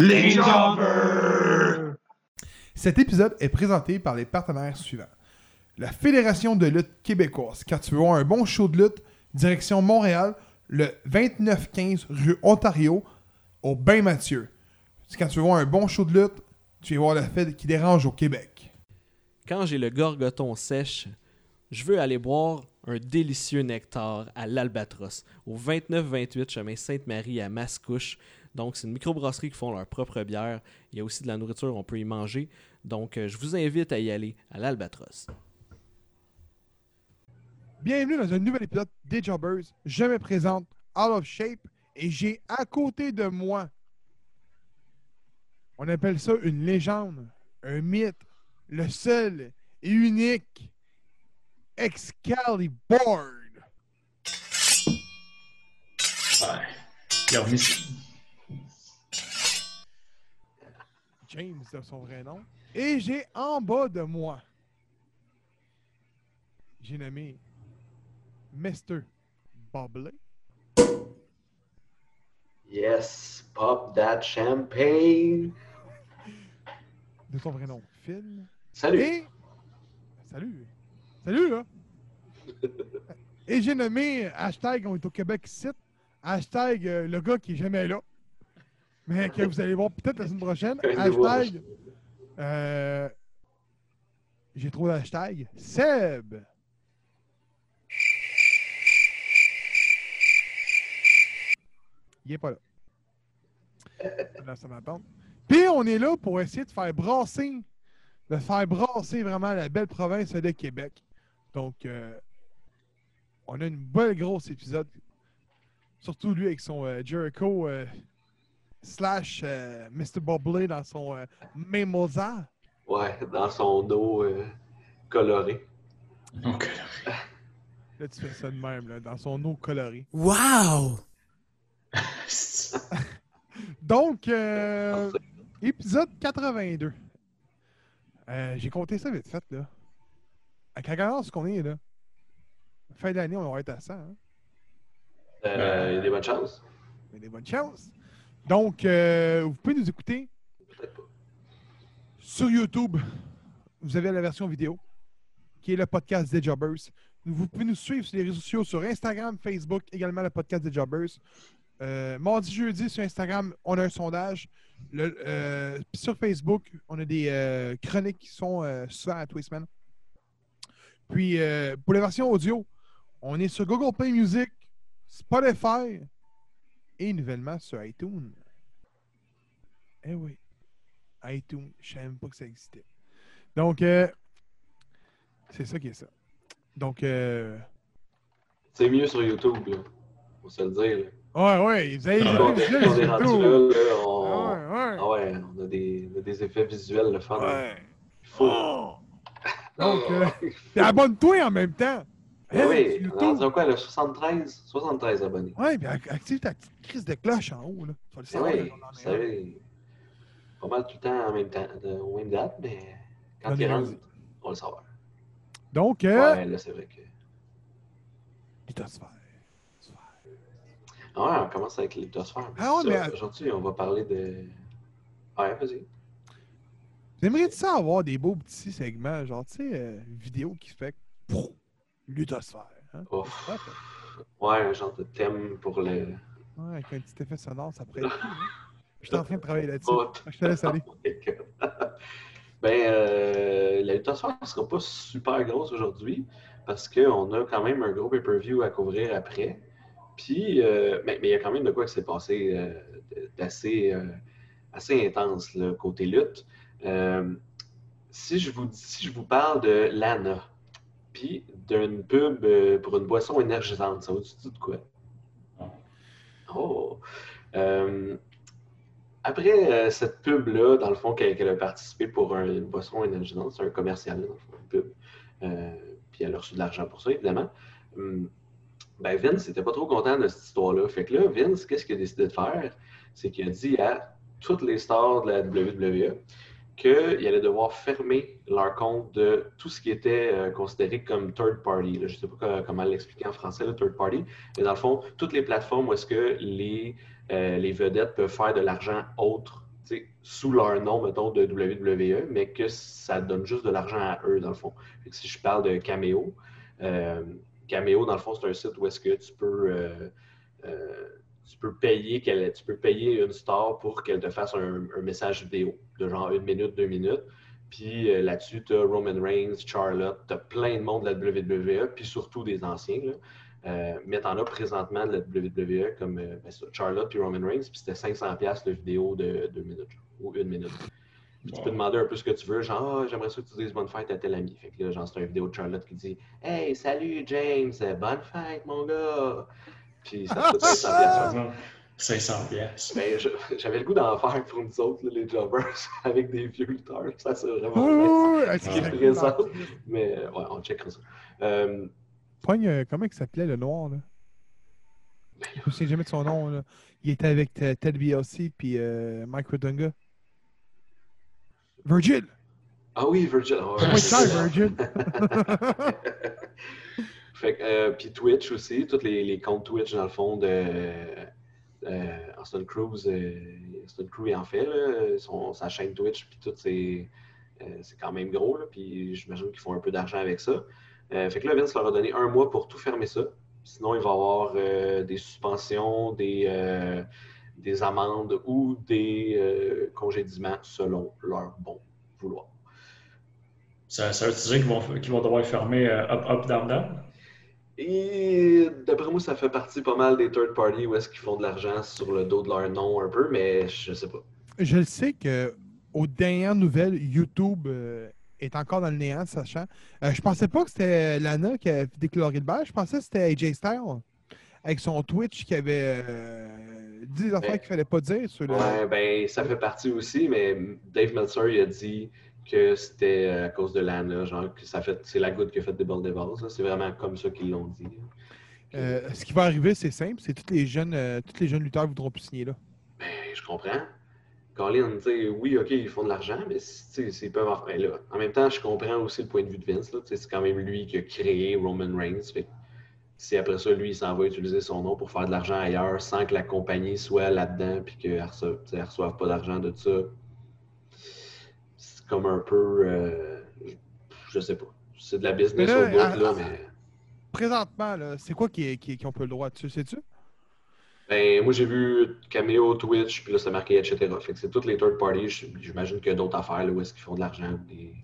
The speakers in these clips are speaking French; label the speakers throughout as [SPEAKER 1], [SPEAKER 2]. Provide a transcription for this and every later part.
[SPEAKER 1] Les!
[SPEAKER 2] Cet épisode est présenté par les partenaires suivants. La Fédération de lutte québécoise. Quand tu veux voir un bon show de lutte, direction Montréal, le 2915 rue Ontario, au Bain Mathieu. Quand tu veux voir un bon show de lutte, tu vas voir la fête qui dérange au Québec.
[SPEAKER 3] Quand j'ai le gorgoton sèche, je veux aller boire un délicieux nectar à l'Albatros, au 29-28 chemin Sainte-Marie à Mascouche. Donc, c'est une microbrasserie qui font leur propre bière. Il y a aussi de la nourriture, on peut y manger. Donc, euh, je vous invite à y aller à l'Albatros.
[SPEAKER 2] Bienvenue dans un nouvel épisode des Jobbers. Je me présente Out of Shape et j'ai à côté de moi, on appelle ça une légende, un mythe, le seul et unique Excalibur.
[SPEAKER 1] Ouais. Il a remis.
[SPEAKER 2] James de son vrai nom. Et j'ai en bas de moi, j'ai nommé Mr. Bobley.
[SPEAKER 4] Yes, pop that champagne.
[SPEAKER 2] De son vrai nom, Phil.
[SPEAKER 4] Salut.
[SPEAKER 2] Et. Salut. Salut, là. Et j'ai nommé hashtag on est au Québec site. Hashtag euh, le gars qui est jamais là. Mais que vous allez voir peut-être la semaine prochaine. Hashtag. euh, j'ai trop d'hashtag. Seb. Il est pas là. Là, ça m'attend. Puis on est là pour essayer de faire brasser, de faire brasser vraiment la belle province de Québec. Donc, euh, on a une belle grosse épisode. Surtout lui avec son euh, Jericho slash euh, Mr. Bobley dans son euh, Mimosa.
[SPEAKER 4] Ouais, dans son dos euh, coloré.
[SPEAKER 1] Ok.
[SPEAKER 2] Là, tu fais ça de même, là, dans son eau colorée.
[SPEAKER 5] Wow!
[SPEAKER 2] Donc, euh, épisode 82. Euh, J'ai compté ça vite fait, là. À quelle ce qu'on est, là? Fin d'année, on va être à 100. Hein?
[SPEAKER 4] Euh, il y a des bonnes chances.
[SPEAKER 2] Il y a des bonnes chances. Donc, euh, vous pouvez nous écouter sur YouTube. Vous avez la version vidéo, qui est le podcast des Jobbers. Vous pouvez nous suivre sur les réseaux sociaux, sur Instagram, Facebook, également le podcast des Jobbers. Euh, mardi, jeudi, sur Instagram, on a un sondage. Euh, sur Facebook, on a des chroniques qui sont souvent à tous les semaines. Puis, pour la version audio, on est sur Google Play Music, Spotify et nouvellement sur iTunes. Eh oui, iTunes, je savais même pas que ça existait. Donc, euh, c'est ça qui est ça. Donc, euh,
[SPEAKER 4] C'est mieux sur YouTube, là. Faut se le dire. là.
[SPEAKER 2] ouais, ouais, vous avez, vous
[SPEAKER 4] On
[SPEAKER 2] avez
[SPEAKER 4] est,
[SPEAKER 2] visuel
[SPEAKER 4] on est
[SPEAKER 2] sur
[SPEAKER 4] rendu
[SPEAKER 2] YouTube.
[SPEAKER 4] là, là, on...
[SPEAKER 2] Ah ouais,
[SPEAKER 4] Ah ouais, on a des, on a des effets visuels, le fun.
[SPEAKER 2] ouais.
[SPEAKER 4] Il faut.
[SPEAKER 2] Oh! Donc, euh, abonne-toi en même temps. Hein,
[SPEAKER 4] oui, quoi, le 73? 73 abonnés.
[SPEAKER 2] Puis ac- active ta petite crise de cloche en haut. Là. Tu vas le savoir,
[SPEAKER 4] oui,
[SPEAKER 2] là,
[SPEAKER 4] vous savez, pas mal tout le temps en même temps, de, aux mêmes dates, mais quand il rentre, on le saura.
[SPEAKER 2] Donc, euh,
[SPEAKER 4] Ouais, là, c'est vrai que.
[SPEAKER 2] lithosphère.
[SPEAKER 4] Ah ouais, on commence avec les lithosphères.
[SPEAKER 2] Ah ouais, mais-
[SPEAKER 4] Aujourd'hui, on va parler de. Ouais, vas-y.
[SPEAKER 2] Aimeriez ça avoir des beaux petits segments, genre, tu sais, euh, vidéo qui fait luthosphère. Hein?
[SPEAKER 4] Ouf. Ouais, un genre de thème pour le.
[SPEAKER 2] Ouais, avec un petit effet sonore, ça pourrait être hein? Je suis en train de travailler là-dessus. Je te laisse aller.
[SPEAKER 4] Ben, euh, la lithosphère ne sera pas super grosse aujourd'hui parce qu'on a quand même un gros pay-per-view à couvrir après. Puis, euh, mais mais il y a quand même de quoi qui s'est passé euh, d'assez assez intense là, côté lutte. Si, je vous, si je vous parle de Lana, puis d'une pub euh, pour une boisson énergisante, ça vous dit de quoi? Oh! Euh, après euh, cette pub-là, dans le fond, qu'elle a participé pour un- une boisson énergisante, c'est un commercial, dans le fond, une pub. Euh, puis elle a reçu de l'argent pour ça, évidemment. Hum, ben Vince n'était pas trop content de cette histoire-là. Fait que là, Vince, qu'est-ce qu'il a décidé de faire? C'est qu'il a dit à toutes les stars de la WWE qu'il allait devoir fermer leur compte de tout ce qui était euh, considéré comme third party. Je ne sais pas co- comment l'expliquer en français, le third party. Mais dans le fond, toutes les plateformes où est-ce que les, euh, vedettes peuvent faire de l'argent autre sous leur nom, mettons, de WWE, mais que ça donne juste de l'argent à eux, dans le fond. Si je parle de Cameo, euh, Cameo, dans le fond, c'est un site où est-ce que tu peux, tu peux payer qu'elle, tu peux payer une star pour qu'elle te fasse un, un message vidéo de genre une minute, deux minutes. Puis euh, là-dessus, tu as Roman Reigns, Charlotte, tu as plein de monde de la WWE, puis surtout des anciens. Là. Euh, mais t'en as présentement de la WWE comme euh, ben, Charlotte puis Roman Reigns, puis c'était 500$ le vidéo de deux minutes ou une minute. Puis tu peux demander un peu ce que tu veux, genre, Ah, j'aimerais ça que tu dises bonne fête à tel ami. Fait que là, genre, c'est une vidéo de Charlotte qui dit Hey, salut James, bonne fête mon gars. Puis ça te coûte 500$.
[SPEAKER 1] 500 pièces.
[SPEAKER 4] Ben, je- j'avais le goût d'en faire pour nous autres, là, les jobbers, avec des vieux lutteurs. Ça, c'est vraiment
[SPEAKER 1] Ah.
[SPEAKER 2] très
[SPEAKER 4] Présent. Mais ouais, on checkera ça. Euh,
[SPEAKER 2] Pogne, euh, comment il s'appelait le noir, là? Je me souviens jamais de son nom, là. Il était avec Ted BLC puis euh, Mike Redunga. Virgil!
[SPEAKER 4] Ah oui, Virgil. Ah ouais.
[SPEAKER 2] Virgil?
[SPEAKER 4] fait euh, puis Twitch aussi, tous les, comptes Twitch, dans le fond, de euh, Austin Cruz, euh, Austin en fait, sa chaîne Twitch, puis tout, c'est euh, quand même gros, puis j'imagine qu'ils font un peu d'argent avec ça. Fait que là, Vince leur a donné un mois pour tout fermer ça. Sinon, il va y avoir des suspensions, des, des amendes ou des congédiements selon leur bon vouloir.
[SPEAKER 1] Ça, ça veut dire qu'ils vont, qu'ils vont devoir fermer Up, Up, Down, Down?
[SPEAKER 4] Et d'après moi, ça fait partie pas mal des third parties où est-ce qu'ils font de l'argent sur le dos de leur nom un peu, mais je sais pas.
[SPEAKER 2] Je le sais que aux dernières nouvelles, YouTube euh, est encore dans le néant, sachant. Euh, je pensais pas que c'était Lana qui avait déclaré le bail. Je pensais que c'était AJ Styles avec son Twitch qui avait euh, dit des affaires
[SPEAKER 4] Ouais.
[SPEAKER 2] qu'il fallait pas dire sur le.
[SPEAKER 4] Ouais, ben, ça fait partie aussi, mais Dave Meltzer, il a dit que c'était à cause de Lana, genre que ça fait, c'est la goutte qui a fait déborder des vases. là. C'est vraiment comme ça qu'ils l'ont dit.
[SPEAKER 2] Euh, ce qui va arriver, c'est simple, c'est tous les jeunes, euh, tous les jeunes lutteurs voudront plus signer là.
[SPEAKER 4] Ben, je comprends. Colin, tu sais, oui, OK, ils font de l'argent, mais s'ils peuvent en faire là. En même temps, je comprends aussi le point de vue de Vince. C'est quand même lui qui a créé Roman Reigns. Fait si après ça, lui, il s'en va utiliser son nom pour faire de l'argent ailleurs sans que la compagnie soit là-dedans puis qu'elle reçoive, elle reçoive pas d'argent de ça, comme un peu. euh, je sais pas. C'est de la business
[SPEAKER 2] là,
[SPEAKER 4] au bout,
[SPEAKER 2] à-
[SPEAKER 4] là, mais.
[SPEAKER 2] Présentement, là, c'est quoi qui, qui, qui ont peu le droit? Dessus, sais-tu?
[SPEAKER 4] Ben, moi, j'ai vu Cameo, Twitch, puis là, c'est marqué, etc. Fait que c'est toutes les third parties. J'imagine qu'il y a d'autres affaires là, où est-ce qu'ils font de l'argent. des-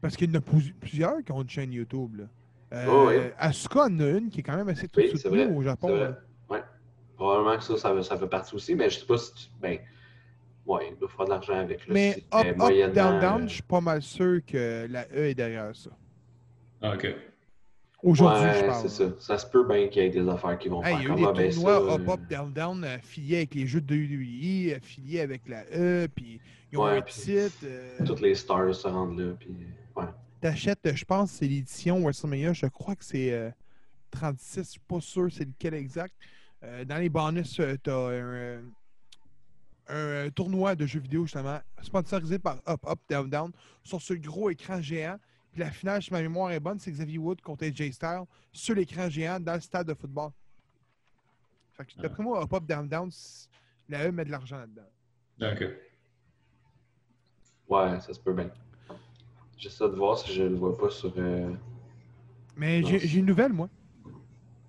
[SPEAKER 2] Parce qu'il y en a plus- plusieurs qui ont une chaîne YouTube. Là. Euh,
[SPEAKER 4] Oh, oui.
[SPEAKER 2] Asuka en a une qui est quand même assez
[SPEAKER 4] Oui,
[SPEAKER 2] soutenue au Japon.
[SPEAKER 4] c'est vrai. Ouais. Probablement que ça, ça, ça fait partie aussi, mais je sais pas si tu. Ben, ouais, il doit faire de l'argent avec. Là,
[SPEAKER 2] Mais
[SPEAKER 4] si-
[SPEAKER 2] up,
[SPEAKER 4] mais
[SPEAKER 2] up,
[SPEAKER 4] moyennement,
[SPEAKER 2] down, down,
[SPEAKER 4] euh,
[SPEAKER 2] je suis pas mal sûr que la E est derrière ça.
[SPEAKER 1] Ah, OK.
[SPEAKER 2] Aujourd'hui, je
[SPEAKER 4] ouais,
[SPEAKER 2] parle.
[SPEAKER 4] c'est ça. Ça se peut bien qu'il y ait des affaires qui vont
[SPEAKER 2] Hey,
[SPEAKER 4] faire
[SPEAKER 2] il y a eu
[SPEAKER 4] comme
[SPEAKER 2] des
[SPEAKER 4] ah, ben,
[SPEAKER 2] tournois
[SPEAKER 4] ça,
[SPEAKER 2] up,
[SPEAKER 4] euh,
[SPEAKER 2] up, down, down, affiliés avec les jeux de WWE, affiliés avec la E, puis ils ont
[SPEAKER 4] Ouais,
[SPEAKER 2] un
[SPEAKER 4] puis
[SPEAKER 2] site. euh,
[SPEAKER 4] Toutes les stars se rendent là. Puis, ouais.
[SPEAKER 2] T'achètes, euh, je pense, c'est l'édition WrestleMania, je crois que c'est euh, 36, je suis pas sûr c'est lequel exact. Euh, dans les bonus, euh, t'as un, euh, un, euh, tournoi de jeux vidéo, justement, sponsorisé par Up, Up, Down, Down, sur ce gros écran géant. Puis la finale, si ma mémoire est bonne, c'est Xavier Wood contre AJ Styles sur l'écran géant dans le stade de football. Fait que d'après moi, Up, Up, Down, Down, la E met de l'argent là-dedans.
[SPEAKER 1] OK.
[SPEAKER 4] ouais, ça se peut bien. J'essaie de voir si je le vois pas sur. euh,
[SPEAKER 2] Mais j'ai une nouvelle, moi.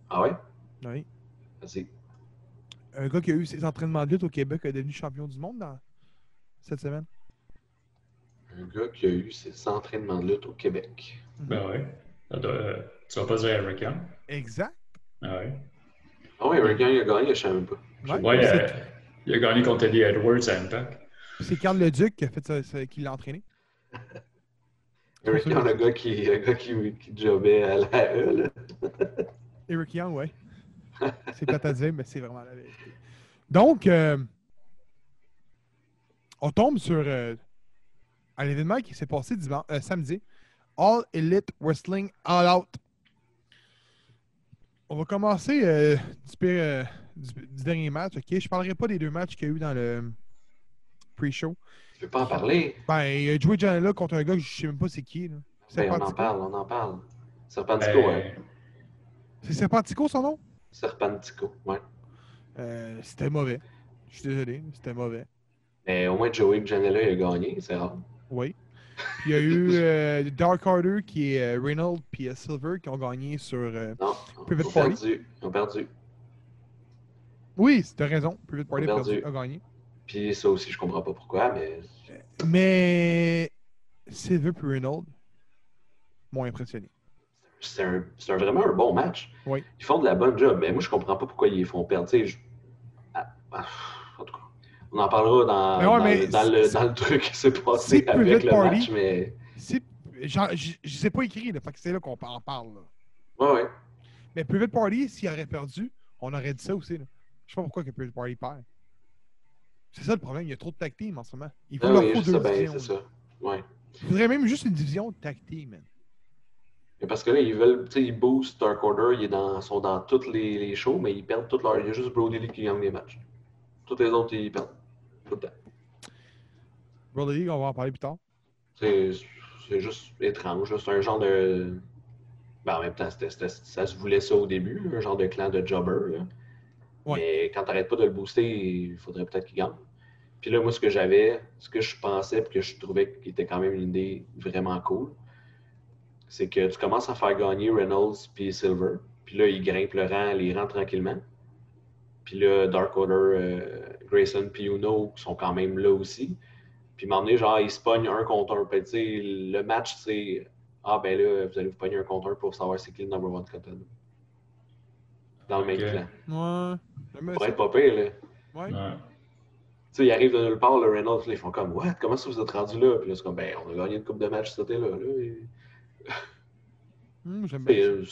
[SPEAKER 4] Ah ouais?
[SPEAKER 2] Oui.
[SPEAKER 4] Vas-y.
[SPEAKER 2] Un gars qui a eu ses entraînements de lutte au Québec est devenu champion du monde dans cette semaine.
[SPEAKER 4] Un gars qui a eu ses entraînements de lutte au Québec.
[SPEAKER 1] Ben ouais. Doit, euh, tu vas pas dire Eric Young?
[SPEAKER 2] Exact.
[SPEAKER 1] Ah ouais.
[SPEAKER 4] Ah ouais, Eric Young, il a gagné, je savais même pas.
[SPEAKER 2] Ouais,
[SPEAKER 1] euh, il a gagné contre Eddie Edwards à Impact.
[SPEAKER 2] C'est Carl Leduc qui a fait ça, ça- qui l'a entraîné.
[SPEAKER 4] Eric Young, le gars qui, le gars qui, qui jobait à la E, là.
[SPEAKER 2] Eric Young, ouais. c'est pas à dire, mais c'est vraiment la vérité. Donc, euh, on tombe sur euh, un événement qui s'est passé dimanche, euh, samedi. All Elite Wrestling All Out. On va commencer euh, du, pire, euh, du- du dernier match. ok? Je parlerai pas des deux matchs qu'il y a eu dans le pre-show.
[SPEAKER 4] Tu veux pas en parler?
[SPEAKER 2] Ben, il a joué Janela contre un gars que je sais même pas c'est qui. là.
[SPEAKER 4] Ben, on en parle, on en parle. Serpentico,
[SPEAKER 1] Ben,
[SPEAKER 4] ouais.
[SPEAKER 2] C'est Serpentico son nom?
[SPEAKER 4] Serpentico, ouais.
[SPEAKER 2] Euh, c'était mauvais. Je suis désolé, c'était mauvais.
[SPEAKER 4] Mais au moins, Joey Janela a gagné, c'est rare.
[SPEAKER 2] Oui. Puis il y a eu euh, Dark Order qui est euh, Reynolds puis euh, Silver qui ont gagné sur.
[SPEAKER 4] Non,
[SPEAKER 2] Private Party.
[SPEAKER 4] perdu. Ils ont perdu.
[SPEAKER 2] Oui, t'as raison. Private Party a
[SPEAKER 4] Perdu.
[SPEAKER 2] perdu- a gagné.
[SPEAKER 4] Puis ça aussi, je comprends pas pourquoi, mais
[SPEAKER 2] Mais Silver puis Reynolds m'ont impressionné.
[SPEAKER 4] C'est un, c'est un- vraiment un bon match.
[SPEAKER 2] Oui.
[SPEAKER 4] Ils font de la bonne job, mais moi, je comprends pas pourquoi ils les font perdre. Je- ah, ah, en tout cas, on en parlera dans,
[SPEAKER 2] Mais ouais,
[SPEAKER 4] dans
[SPEAKER 2] mais
[SPEAKER 4] le, dans, le,
[SPEAKER 2] c'est-
[SPEAKER 4] dans le truc qui s'est passé avec le
[SPEAKER 2] Party.
[SPEAKER 4] match, mais
[SPEAKER 2] je sais pas écrit, là, fait que c'est là qu'on en parle. là.
[SPEAKER 4] ouais, ouais.
[SPEAKER 2] Mais Private Party, s'il aurait perdu, on aurait dit ça aussi. Là. Je sais pas pourquoi que Private Party perd. C'est ça le problème, il y a trop de tag team en ce moment. Il faut
[SPEAKER 4] Ah
[SPEAKER 2] leur
[SPEAKER 4] oui,
[SPEAKER 2] faut
[SPEAKER 4] je sais
[SPEAKER 2] deux divisions.
[SPEAKER 4] ça. Ouais.
[SPEAKER 2] Il faudrait même juste une division de tag team, man.
[SPEAKER 4] Parce que là, ils veulent, tu sais, ils boostent Dark Order, ils dans- sont dans tous les, les shows, mais ils perdent toutes leurs. Il y a juste Brody Lee qui gagne les matchs. Tous les autres, ils perdent. Tout le temps.
[SPEAKER 2] Brother League, on va en parler plus tard.
[SPEAKER 4] C'est juste étrange. C'est un genre de. Ben, en même temps, ça se voulait ça au début, un genre de clan de jobber.
[SPEAKER 2] Ouais.
[SPEAKER 4] Mais quand t'arrêtes pas de le booster, il faudrait peut-être qu'il gagne. Puis là, moi, ce que j'avais, ce que je pensais, puis que je trouvais qui était quand même une idée vraiment cool, c'est que tu commences à faire gagner Reynolds puis Silver. Puis là, ils grimpent le rang, les rangs tranquillement. Puis là, Dark Order, euh, Grayson puis Uno sont quand même là aussi. Puis m'emmener, genre, ils se pognent un contre un. Puis tu sais, le match, c'est Ah, ben là, vous allez vous pogner un contre un pour savoir c'est qui le number one contender. Dans le même clan.
[SPEAKER 2] Ouais.
[SPEAKER 4] Pour être pas pire, là.
[SPEAKER 2] Ouais.
[SPEAKER 1] Ouais.
[SPEAKER 4] Tu sais, ils arrivent de nulle part, le Reynolds, là, ils font comme What? Comment ça vous êtes rendu là? Puis là, c'est comme Ben, on a gagné une coupe de match cet été-là. Là, et- Et,
[SPEAKER 2] bien ça.
[SPEAKER 4] euh,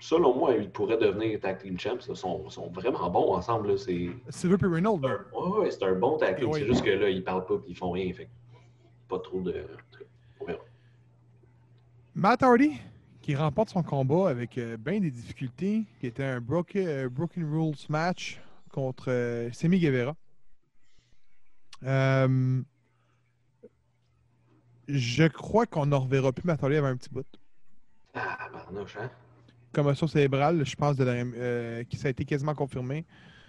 [SPEAKER 4] selon moi, ils pourraient devenir tag team champs. Ils sont, sont vraiment bons ensemble. C'est
[SPEAKER 2] Silver puis Reynolds,
[SPEAKER 4] ouais, c'est un bon tag team.
[SPEAKER 2] Ouais.
[SPEAKER 4] C'est juste que là, ils parlent pas et ils font rien. Fait pas trop de.
[SPEAKER 2] Matt Hardy, qui remporte son combat avec euh, bien des difficultés, qui était un broken, euh, broken Rules match contre euh, Semi Guevara. Je crois qu'on ne reverra plus Hardy avant un petit bout.
[SPEAKER 4] Ah, barnouche, hein?
[SPEAKER 2] Commotion cérébrale, je pense, de la, euh, qui ça a été quasiment confirmé.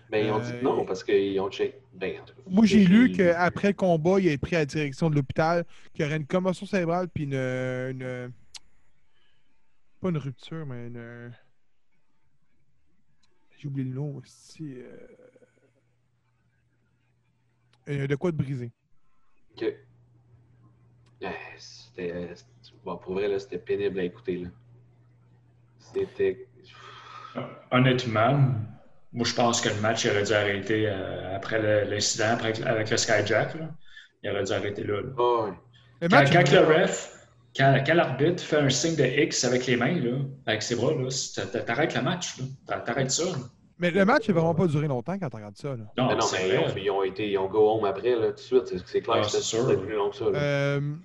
[SPEAKER 4] Ben, ils ont dit
[SPEAKER 2] Euh,
[SPEAKER 4] non parce qu'ils ont check. Ben,
[SPEAKER 2] Moi, j'ai lu qu'après le combat, il a été pris à la direction de l'hôpital, qu'il y aurait une commotion cérébrale puis une, une- Pas une rupture, mais une. J'ai oublié le nom aussi. euh, De quoi de brisé.
[SPEAKER 4] Ok. C'était. Bon, pour vrai, là, c'était pénible à écouter. Là. C'était.
[SPEAKER 1] Honnêtement, moi je pense que le match il aurait dû arrêter euh, après l'incident, après- avec le Skyjack. Là. Il aurait dû arrêter là. là.
[SPEAKER 4] Oh,
[SPEAKER 1] Quand,
[SPEAKER 2] match,
[SPEAKER 1] quand le ref, quand, quand l'arbitre fait un signe de X avec les mains, là, avec ses bras, t'arrêtes le match. T'arrêtes ça.
[SPEAKER 2] Mais le match n'a vraiment pas duré longtemps quand tu regardes ça. Là.
[SPEAKER 1] Non,
[SPEAKER 4] Mais non,
[SPEAKER 1] c'est
[SPEAKER 4] mais ils ont,
[SPEAKER 1] vrai.
[SPEAKER 4] ils ont été. Ils ont go home après, là, tout de suite. C'est- C'est clair
[SPEAKER 1] Ah,
[SPEAKER 4] que c'était
[SPEAKER 1] c'est sûr.
[SPEAKER 4] c'était plus long que ça. là.
[SPEAKER 2] Euh,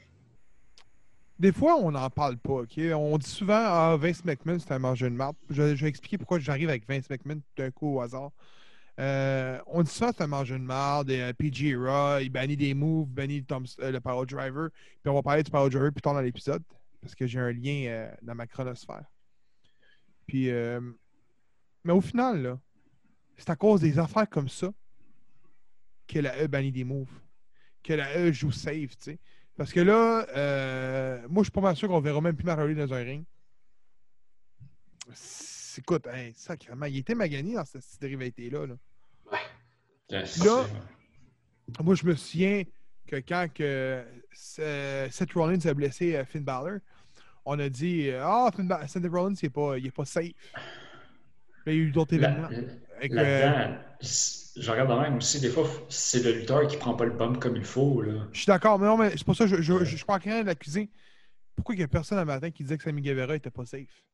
[SPEAKER 2] des fois, on n'en parle pas. ok? On dit souvent Ah, Vince McMahon, c'est un mangeur de marde. Je, je vais expliquer pourquoi j'arrive avec Vince McMahon d'un coup au hasard. Euh, on dit souvent que c'est un mangeur de marde. Et, euh, PG Era, il bannit des moves, bannit le, Tom- euh, le Power Driver. Puis on va parler du Power Driver plus tard dans l'épisode. Parce que j'ai un lien euh, dans ma chronosphère. Puis, euh, mais au final, là, c'est à cause des affaires comme ça que la E bannit des moves. Que la E joue safe, tu sais. Parce que là, euh, moi, je suis pas mal sûr qu'on verra même plus Marley dans un ring. C'est- Écoute, hein, sacrément, il était magané dans cette cette rivalité-là. là.
[SPEAKER 1] Ouais, c'est-
[SPEAKER 2] Là- Moi, je me souviens que quand que euh, Seth Rollins a blessé euh, Finn Balor, on a dit Ah, Finn Ba- Seth Rollins, il n'est pas, il est pas safe. Y a eu d'autres événements. Avec, euh,
[SPEAKER 1] je regarde de même aussi, des fois, c'est le lutteur qui prend pas le bump comme il faut. Là.
[SPEAKER 2] je suis d'accord, mais non, mais c'est pour ça que je, je, je, je prends rien de l'accuser. Pourquoi il n'y a personne un matin qui disait que Sammy Guevara était pas safe?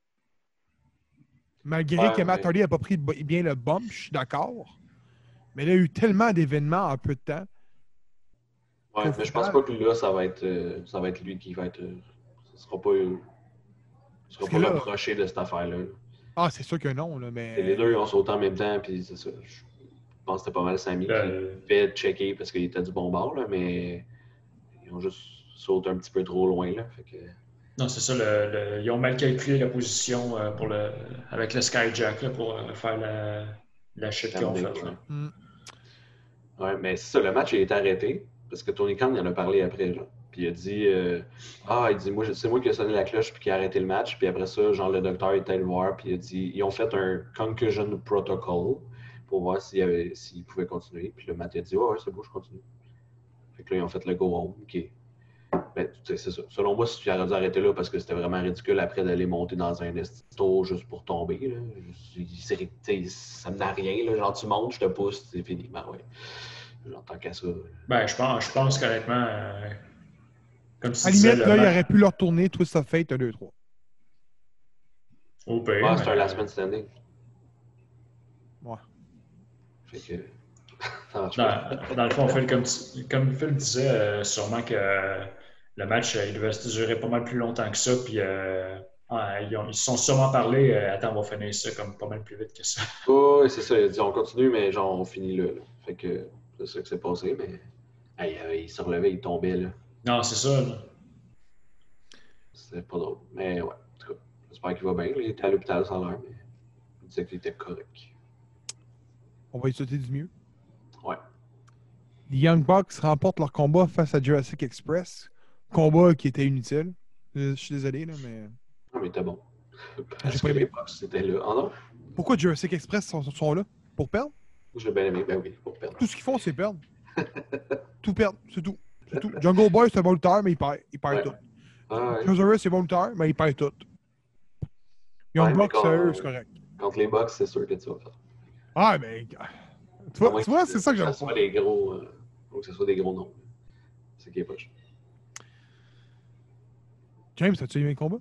[SPEAKER 2] Malgré
[SPEAKER 4] Ouais,
[SPEAKER 2] que Matt Hardy n'a pas pris bien le bump, je suis d'accord. Mais il y a eu tellement d'événements en peu de temps.
[SPEAKER 4] Ouais, mais je pense pas que là, ça va être, euh, ça va être lui qui va être. euh, ça sera pas. euh, il sera pas
[SPEAKER 2] là-
[SPEAKER 4] reproché de cette affaire-là.
[SPEAKER 2] Ah, c'est sûr que non, là,
[SPEAKER 4] Et
[SPEAKER 2] mais.
[SPEAKER 4] Les deux, ils ont sauté en même temps, puis c'est ça. Je pense que c'était pas mal Sammy
[SPEAKER 1] Euh,
[SPEAKER 4] qui fait checker parce qu'il était du bon bord, là, mais ils ont juste sauté un petit peu trop loin. Là, fait que...
[SPEAKER 1] Non, c'est ça. le- le- ils ont mal calculé la position euh, pour le, avec le Skyjack là, pour euh, faire la, la shit qu'ils ont faite. là.
[SPEAKER 4] ouais. Ouais, mais c'est ça, le match a été arrêté parce que Tony Khan il en a parlé après. Genre. Puis il a dit euh, Ah, il dit moi, c'est moi qui ai sonné la cloche puis qui a arrêté le match. Puis après ça, genre le docteur était allé voir puis il a dit ils ont fait un concussion protocol pour voir s'il s'il pouvait continuer. Puis le Matt a dit Ouais, ouais, c'est beau, je continue. Fait que là, ils ont fait le go home. OK. Ben, c'est ça. Selon moi, si tu aurais dû arrêter là parce que c'était vraiment ridicule après d'aller monter dans un estisto juste pour tomber. Là. Ça me n'a rien. Là. Genre, tu montes, je te pousse, c'est fini. Ben ouais. Genre, qu'à ça.
[SPEAKER 1] Ben, je pense, je pense qu'honnêtement, euh, comme
[SPEAKER 2] À limite, là, il aurait pu leur tourner Twist of Fate 2-3.
[SPEAKER 1] au pire,
[SPEAKER 4] Ah, c'est un last man standing.
[SPEAKER 2] Ouais.
[SPEAKER 4] Fait que.
[SPEAKER 1] Dans, dans le fond, Phil, comme, Phil disait, euh, sûrement que euh, le match, euh, il devait durer pas mal plus longtemps que ça. Puis euh, ah, ils, ont- ils se sont sûrement parlé, euh, attends, on va finir ça comme pas mal plus vite que ça.
[SPEAKER 4] Oh, ouais, c'est ça. Il a dit on continue, mais genre, on finit là. là. Fait que c'est ça qui s'est passé, mais. Hey, euh, il se relevait, il tombait, là.
[SPEAKER 1] Non, c'est ça.
[SPEAKER 4] C'était pas drôle. Mais ouais, en tout cas, j'espère qu'il va bien. Il était à l'hôpital sans l'heure, mais il disait qu'il était correct.
[SPEAKER 2] On va y sauter du mieux.
[SPEAKER 4] Ouais.
[SPEAKER 2] Les Young Bucks remportent leur combat face à Jurassic Express. Combat qui était inutile. Je je suis désolé, là, mais.
[SPEAKER 4] Ah, mais il était bon. Parce
[SPEAKER 2] pas
[SPEAKER 4] que
[SPEAKER 2] aimé.
[SPEAKER 4] les Bucks, c'était là. Ah non?
[SPEAKER 2] Pourquoi Jurassic Express sont, sont là? Pour perdre?
[SPEAKER 4] J'ai bien aimé. Ben oui, pour perdre.
[SPEAKER 2] Tout ce qu'ils font, c'est perdre. tout perdre, c'est tout. C'est tout. Jungle Boy, c'est un bon lutteur, mais il perd. Il perd
[SPEAKER 4] Ouais.
[SPEAKER 2] tout.
[SPEAKER 4] Ah, ouais.
[SPEAKER 2] C'est bon lutteur, mais il perd tout. Young Bucks, c'est correct.
[SPEAKER 4] Contre les Bucks, c'est sûr que tu vas faire.
[SPEAKER 2] Ah, mais. Tu
[SPEAKER 4] À
[SPEAKER 2] vois,
[SPEAKER 4] moins
[SPEAKER 2] tu vois c'est ça que j'aime
[SPEAKER 4] soit
[SPEAKER 2] pas.
[SPEAKER 4] des gros. Euh, faut que ce soit des gros noms. C'est qui est poche.
[SPEAKER 2] James, as-tu aimé le combat?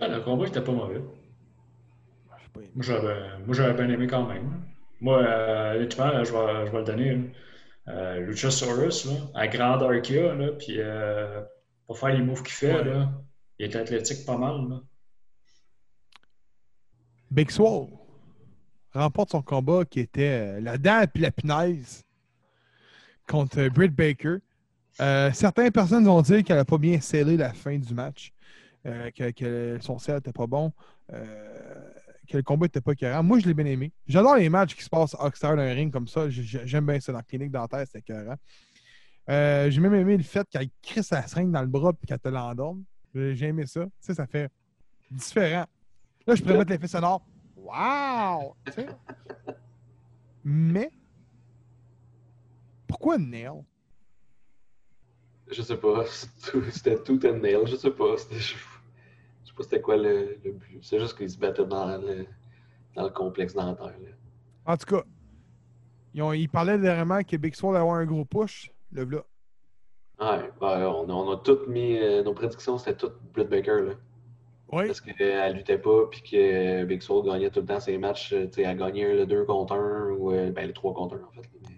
[SPEAKER 1] Ah, le combat était pas mauvais.
[SPEAKER 2] Ah, pas.
[SPEAKER 1] Moi, j'avais, bien aimé quand même. Moi, euh, je, vais, je vais le donner. Euh, Luchasaurus, là, à grandeur qu'il a, là, puis euh, pour faire les moves qu'il fait,
[SPEAKER 2] Ouais.
[SPEAKER 1] là, il est athlétique pas mal. Là.
[SPEAKER 2] Big Swole remporte son combat qui était euh, la dent puis la punaise contre euh, Britt Baker. Euh, certaines personnes vont dire qu'elle n'a pas bien scellé la fin du match, euh, que, que son sel n'était pas bon, euh, que le combat n'était pas écœurant. Moi, je l'ai bien aimé. J'adore les matchs qui se passent à extérieur d'un ring comme ça. J'aime bien ça dans la clinique dentaire, c'est écœurant. Euh, J'ai même aimé le fait qu'elle crisse sa seringue dans le bras et qu'elle te l'endorme. J'ai aimé ça. Tu sais, ça fait différent. Là, je pourrais mettre l'effet sonore. Wow! Mais, pourquoi Nail?
[SPEAKER 4] Je sais pas. C'était tout and nail. Je sais pas. C'était- pas c'était quoi le, le but. C'est juste qu'ils se battaient dans le, dans le complexe dentaire. Là.
[SPEAKER 2] En tout cas, ils, ont- ils parlaient vraiment que Big allait avoir un gros push. Le v'là.
[SPEAKER 4] Ouais, ouais, on, a, on a toutes mis. euh, nos prédictions, c'était toutes Britt Baker. Là.
[SPEAKER 2] Oui.
[SPEAKER 4] Parce qu'elle luttait pas, puis que Big Soul gagnait tout le temps ses matchs. euh, tu sais, Elle gagnait le 2 contre 1, ou euh, ben, le 3 contre 1 en fait. mais-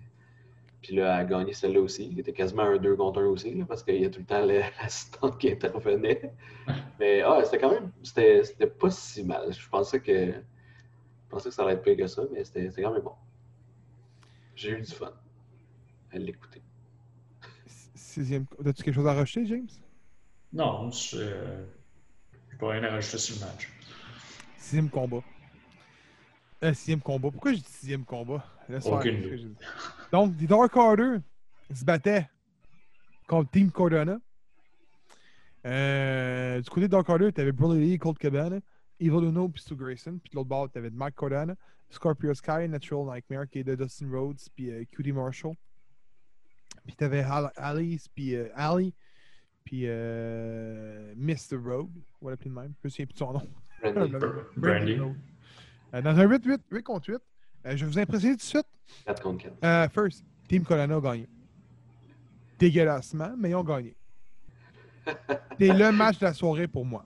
[SPEAKER 4] Puis là, elle a gagné celle-là aussi. Il était quasiment un 2 contre 1 aussi, là, parce qu'il y a tout le temps l'assistante qui intervenait. Mais ah, c'était quand même. C'était c'était pas si mal. Je pensais que. Je pensais que ça allait être pire que ça, mais c'était c'était quand même bon. J'ai eu du fun à l'écouter.
[SPEAKER 2] Sixième. As-tu quelque chose à rajouter, James?
[SPEAKER 1] Non, c'est, euh, j'ai pas rien à rajouter sur le match.
[SPEAKER 2] Sixième combat. Euh, sixième combat. Pourquoi je dis sixième combat? Laisse
[SPEAKER 1] Aucune
[SPEAKER 2] Donc, les Dark Order se battaient contre Team Cordona. Euh, du côté de Dark Order, tu avais Brother Lee, Colt Cabana, Evil Uno, puis Stu Grayson. Puis de l'autre bord, tu avais Mike Cordana, Scorpio Sky, Natural Nightmare, qui est de Dustin Rhodes, puis euh, Cutie Marshall. Puis tu avais Alice, puis euh, Ali, puis Mr. Rogue, on va l'appeler de même. Je me souviens plus de son nom.
[SPEAKER 4] Randy,
[SPEAKER 1] Brandy.
[SPEAKER 2] Rogue. Euh, dans un 8-8, 8 contre 8, euh, je vais vous impressionner tout de suite.
[SPEAKER 4] 4 contre 4.
[SPEAKER 2] Euh, first, Team Colonna a gagné. Dégueulassement, mais ils ont gagné. C'est le match de la soirée pour moi.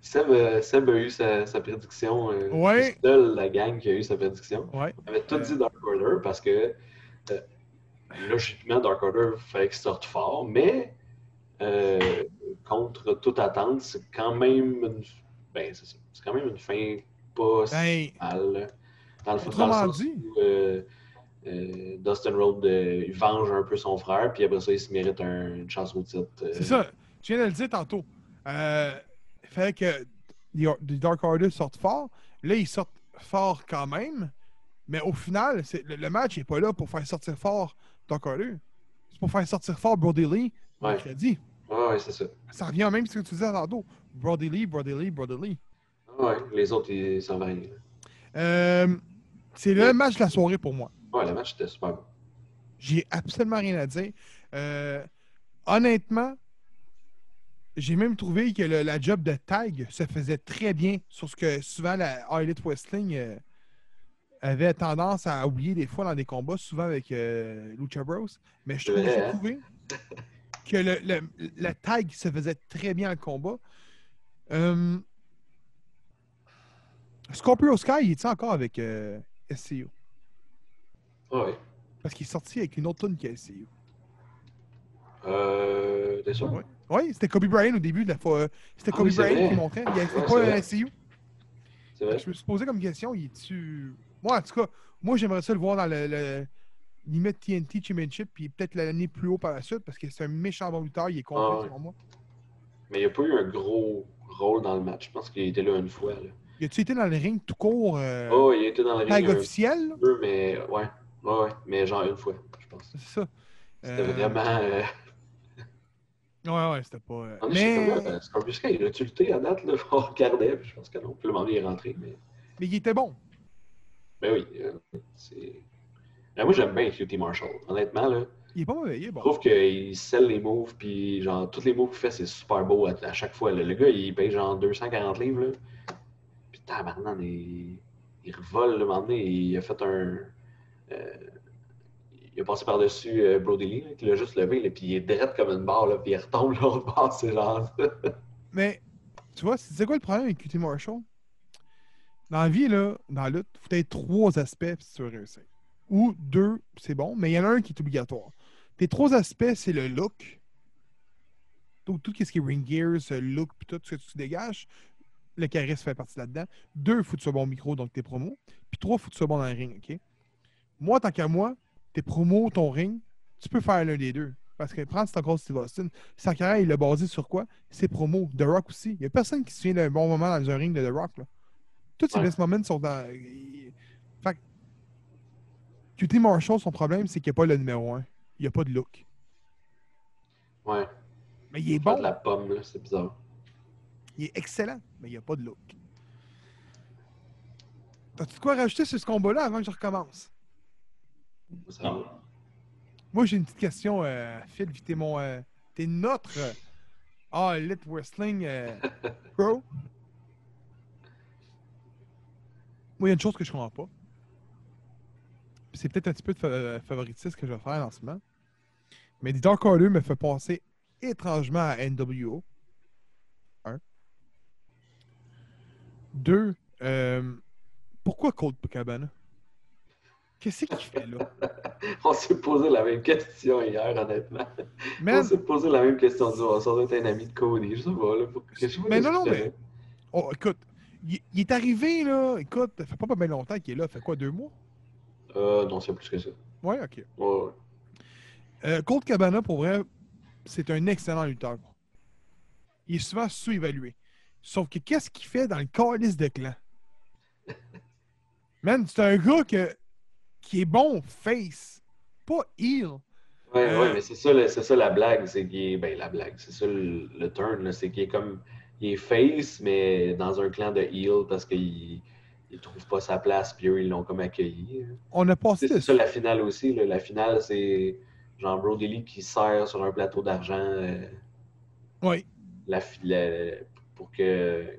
[SPEAKER 4] Seb, euh, Seb a eu sa, sa prédiction.
[SPEAKER 2] Ouais.
[SPEAKER 4] C'est seul la gang qui a eu sa prédiction.
[SPEAKER 2] Ouais.
[SPEAKER 4] On avait tout dit Dark Order parce que logiquement, Dark Order fallait qu'il sorte fort, mais contre toute attente, c'est quand même une, ben, c'est quand même une fin pas si
[SPEAKER 2] Ben,
[SPEAKER 4] mal. Dans le dans le sens
[SPEAKER 2] dit-
[SPEAKER 4] où, euh, euh, Dustin Rhodes euh, il venge un peu son frère, puis après ça, il se mérite un- une chance au titre.
[SPEAKER 2] c'est ça. Je viens de le dire tantôt. Il fallait que les Dark Order sortent fort. Là, ils sortent fort quand même. Mais au final, le, le match n'est pas là pour faire sortir fort Dark Order. C'est pour faire sortir fort Brody Lee.
[SPEAKER 4] Ouais.
[SPEAKER 2] Je l'ai dit.
[SPEAKER 4] Ouais, ouais, c'est ça.
[SPEAKER 2] Ça revient même ce que tu disais tantôt. Brody Lee, Brody Lee, Brody Lee.
[SPEAKER 4] Ouais, les autres, ils s'en vont rien.
[SPEAKER 2] Euh, c'est le match de la soirée pour moi.
[SPEAKER 4] Ouais, le match était super bon.
[SPEAKER 2] J'ai absolument rien à dire. Euh, honnêtement, j'ai même trouvé que le- la job de tag se faisait très bien sur ce que souvent la Elite Wrestling euh, avait tendance à oublier des fois dans des combats, souvent avec euh, Lucha Bros. Mais je trouve, j'ai
[SPEAKER 4] hein?
[SPEAKER 2] trouvé que le, tag se faisait très bien en combat. Euh, Scorpio Sky, il est encore avec euh, SCU?
[SPEAKER 4] Ah ouais.
[SPEAKER 2] Parce qu'il est sorti avec une autre tune que SCU.
[SPEAKER 4] Euh, t'es sûr?
[SPEAKER 2] Ouais. Oui, c'était Kobe Bryant au début de la fois. C'était
[SPEAKER 4] Ah
[SPEAKER 2] Kobe
[SPEAKER 4] oui,
[SPEAKER 2] Bryant qui montrait. Il
[SPEAKER 4] Ouais,
[SPEAKER 2] pas un. SCU.
[SPEAKER 4] C'est vrai?
[SPEAKER 2] Je me suis posé comme question, il est-tu. Moi, en tout cas, moi, j'aimerais ça le voir dans le, le limite TNT Championship, puis peut-être l'année plus haut par la suite, parce que c'est un méchant bon lutteur, il est complet
[SPEAKER 4] Ah ouais.
[SPEAKER 2] selon moi.
[SPEAKER 4] Mais il n'y a pas eu un gros rôle dans le match. Je pense qu'il était là une fois. Là.
[SPEAKER 2] Il a-tu été dans le ring tout court, euh,
[SPEAKER 4] Oh, il était dans le
[SPEAKER 2] tag
[SPEAKER 4] ring un
[SPEAKER 2] officiel? là?
[SPEAKER 4] peu, mais ouais. Ouais, ouais. Mais genre une fois, je pense.
[SPEAKER 2] C'est ça.
[SPEAKER 4] C'était
[SPEAKER 2] Euh,
[SPEAKER 4] vraiment. Euh...
[SPEAKER 2] Ouais, ouais, c'était pas. euh,
[SPEAKER 4] On
[SPEAKER 2] Mais...
[SPEAKER 4] toi, Scorpio Sky, il a-tu lutté à date? Là? On regardait, puis je pense que non. Puis le moment, il est rentré. Mais,
[SPEAKER 2] mais il était bon.
[SPEAKER 4] mais oui, euh, c'est. Mais moi, j'aime bien QT Marshall. Honnêtement, là.
[SPEAKER 2] Il est pas mauvais, il est
[SPEAKER 4] Je
[SPEAKER 2] bon.
[SPEAKER 4] trouve qu'il scelle les moves, puis genre, tous les moves qu'il fait, c'est super beau à, à chaque fois. là. Le gars, il paye genre 240 livres, là. Puis tabarnak, il, il revole, le moment donné, il a fait un... euh, il a passé par-dessus euh, Brody Lee, là, qui l'a juste levé, là, puis il est drette comme une barre, là, puis il retombe l'autre barre, c'est genre...
[SPEAKER 2] Mais, tu vois, c'est quoi le problème avec QT Marshall? Dans la vie, là, dans la lutte, il faut être trois aspects si tu veux réussir. Ou deux, c'est bon, mais il y en a un qui est obligatoire. Tes trois aspects, c'est le look. Donc, tout ce qui est ring gears, look, puis tout ce que tu dégages. Le charisme fait partie là-dedans. Deux, faut que tu sois bon au micro, donc tes promos. Puis trois, faut que tu sois bon dans le ring, OK? Moi, tant qu'à moi, tes promos, ton ring, tu peux faire l'un des deux. Parce que prendre Stone Cold Steve Austin, sa carrière, il l'a basé sur quoi? Ses promos. The Rock aussi. Il n'y a personne qui se souvient d'un bon moment dans un ring de The Rock. Là. Tous ces
[SPEAKER 4] Ouais.
[SPEAKER 2] best moments sont dans. Fait que QT Marshall, son problème, c'est qu'il n'y a pas le numéro 1. Il n'y a pas de look.
[SPEAKER 4] Ouais,
[SPEAKER 2] Mais il est
[SPEAKER 4] pas
[SPEAKER 2] bon.
[SPEAKER 4] de la pomme, là, c'est bizarre.
[SPEAKER 2] Il est excellent, mais il n'y a pas de look. T'as-tu de quoi rajouter sur ce combat-là avant que je recommence?
[SPEAKER 1] Non.
[SPEAKER 2] Moi, j'ai une petite question, euh, Phil, vu que t'es mon. euh, t'es notre. euh, Ah, Elite Wrestling euh, Pro. Moi, il y a une chose que je comprends pas. C'est peut-être un petit peu de fa- favoritisme que je vais faire en ce moment. Mais Dark Order me fait penser étrangement à NWO. Deux. euh, pourquoi Cold Cabana? Qu'est-ce qu'il fait là?
[SPEAKER 4] On s'est posé la même question hier, honnêtement. On s'est posé la même question. On ça doit être un ami de Cody, je sais pas. Là, pour- je sais pas
[SPEAKER 2] Mais non, non, mais-. Oh, écoute, il, il est arrivé, là. Écoute, ça fait pas bien longtemps qu'il est là. Ça fait quoi, deux mois?
[SPEAKER 4] Euh, non, c'est plus que ça.
[SPEAKER 2] Ouais, ok.
[SPEAKER 4] Ouais, ouais.
[SPEAKER 2] Euh, Colt Cabana, pour vrai, c'est un excellent lutteur. Il est souvent sous-évalué. Sauf que qu'est-ce qu'il fait dans le calice de clan? Man, c'est un gars que, qui est bon face, pas heel.
[SPEAKER 4] Ouais,
[SPEAKER 2] Euh,
[SPEAKER 4] ouais, mais c'est ça, c'est ça la blague, c'est qu'il est. Ben, la blague, c'est ça le, le turn, c'est qu'il est comme. Il est face, mais dans un clan de heel parce qu'il il trouve pas sa place, puis eux, ils l'ont comme accueilli. hein.
[SPEAKER 2] On a passé
[SPEAKER 4] C'est ça la finale aussi. là. La finale, c'est genre Brody Lee qui sert sur un plateau d'argent euh,
[SPEAKER 2] Oui.
[SPEAKER 4] la, fi- la- pour que,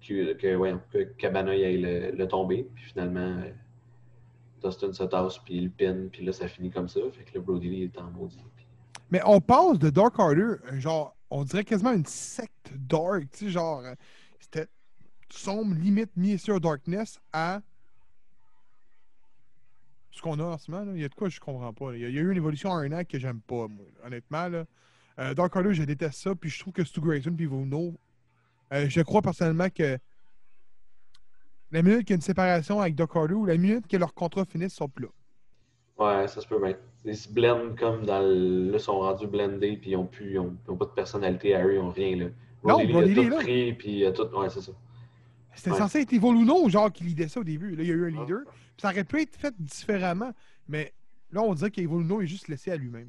[SPEAKER 4] que, ouais, que Cabana y aille le, le tomber. Puis finalement, Dustin se tasse, puis il pin, puis là, ça finit comme ça. Fait que le Brody Lee est en maudit.
[SPEAKER 2] Mais on passe de Dark euh, genre, on dirait quasiment une secte dark, tu sais, genre, c'était sombre, limite Mr. Darkness à ce qu'on a en ce moment. Il y a de quoi je comprends pas. Il y a, eu une évolution en un an que j'aime pas, moi, honnêtement. Là. Euh, Dark Order, je déteste ça, puis je trouve que Stu Grayson puis Vuno, euh, je crois personnellement que la minute qu'il y a une séparation avec ou la minute que leur contrat finisse, ils sont plus là.
[SPEAKER 4] Ouais, ça se peut bien. Ils se blendent comme dans le. Là, ils sont rendus blendés, puis ils n'ont plus. Ils ont, ils ont pas de personnalité à eux, ils n'ont rien, là.
[SPEAKER 2] Non,
[SPEAKER 4] Lee
[SPEAKER 2] Lee
[SPEAKER 4] tout
[SPEAKER 2] là.
[SPEAKER 4] pris, puis tout. Ouais, c'est ça.
[SPEAKER 2] C'était
[SPEAKER 4] Ouais.
[SPEAKER 2] censé être Evoluno, genre, qui lidait ça au début. Là, il y a eu un
[SPEAKER 4] Ah.
[SPEAKER 2] leader. Puis ça aurait pu être fait différemment. Mais Là, on dirait qu'Evil Uno est juste laissé à lui-même.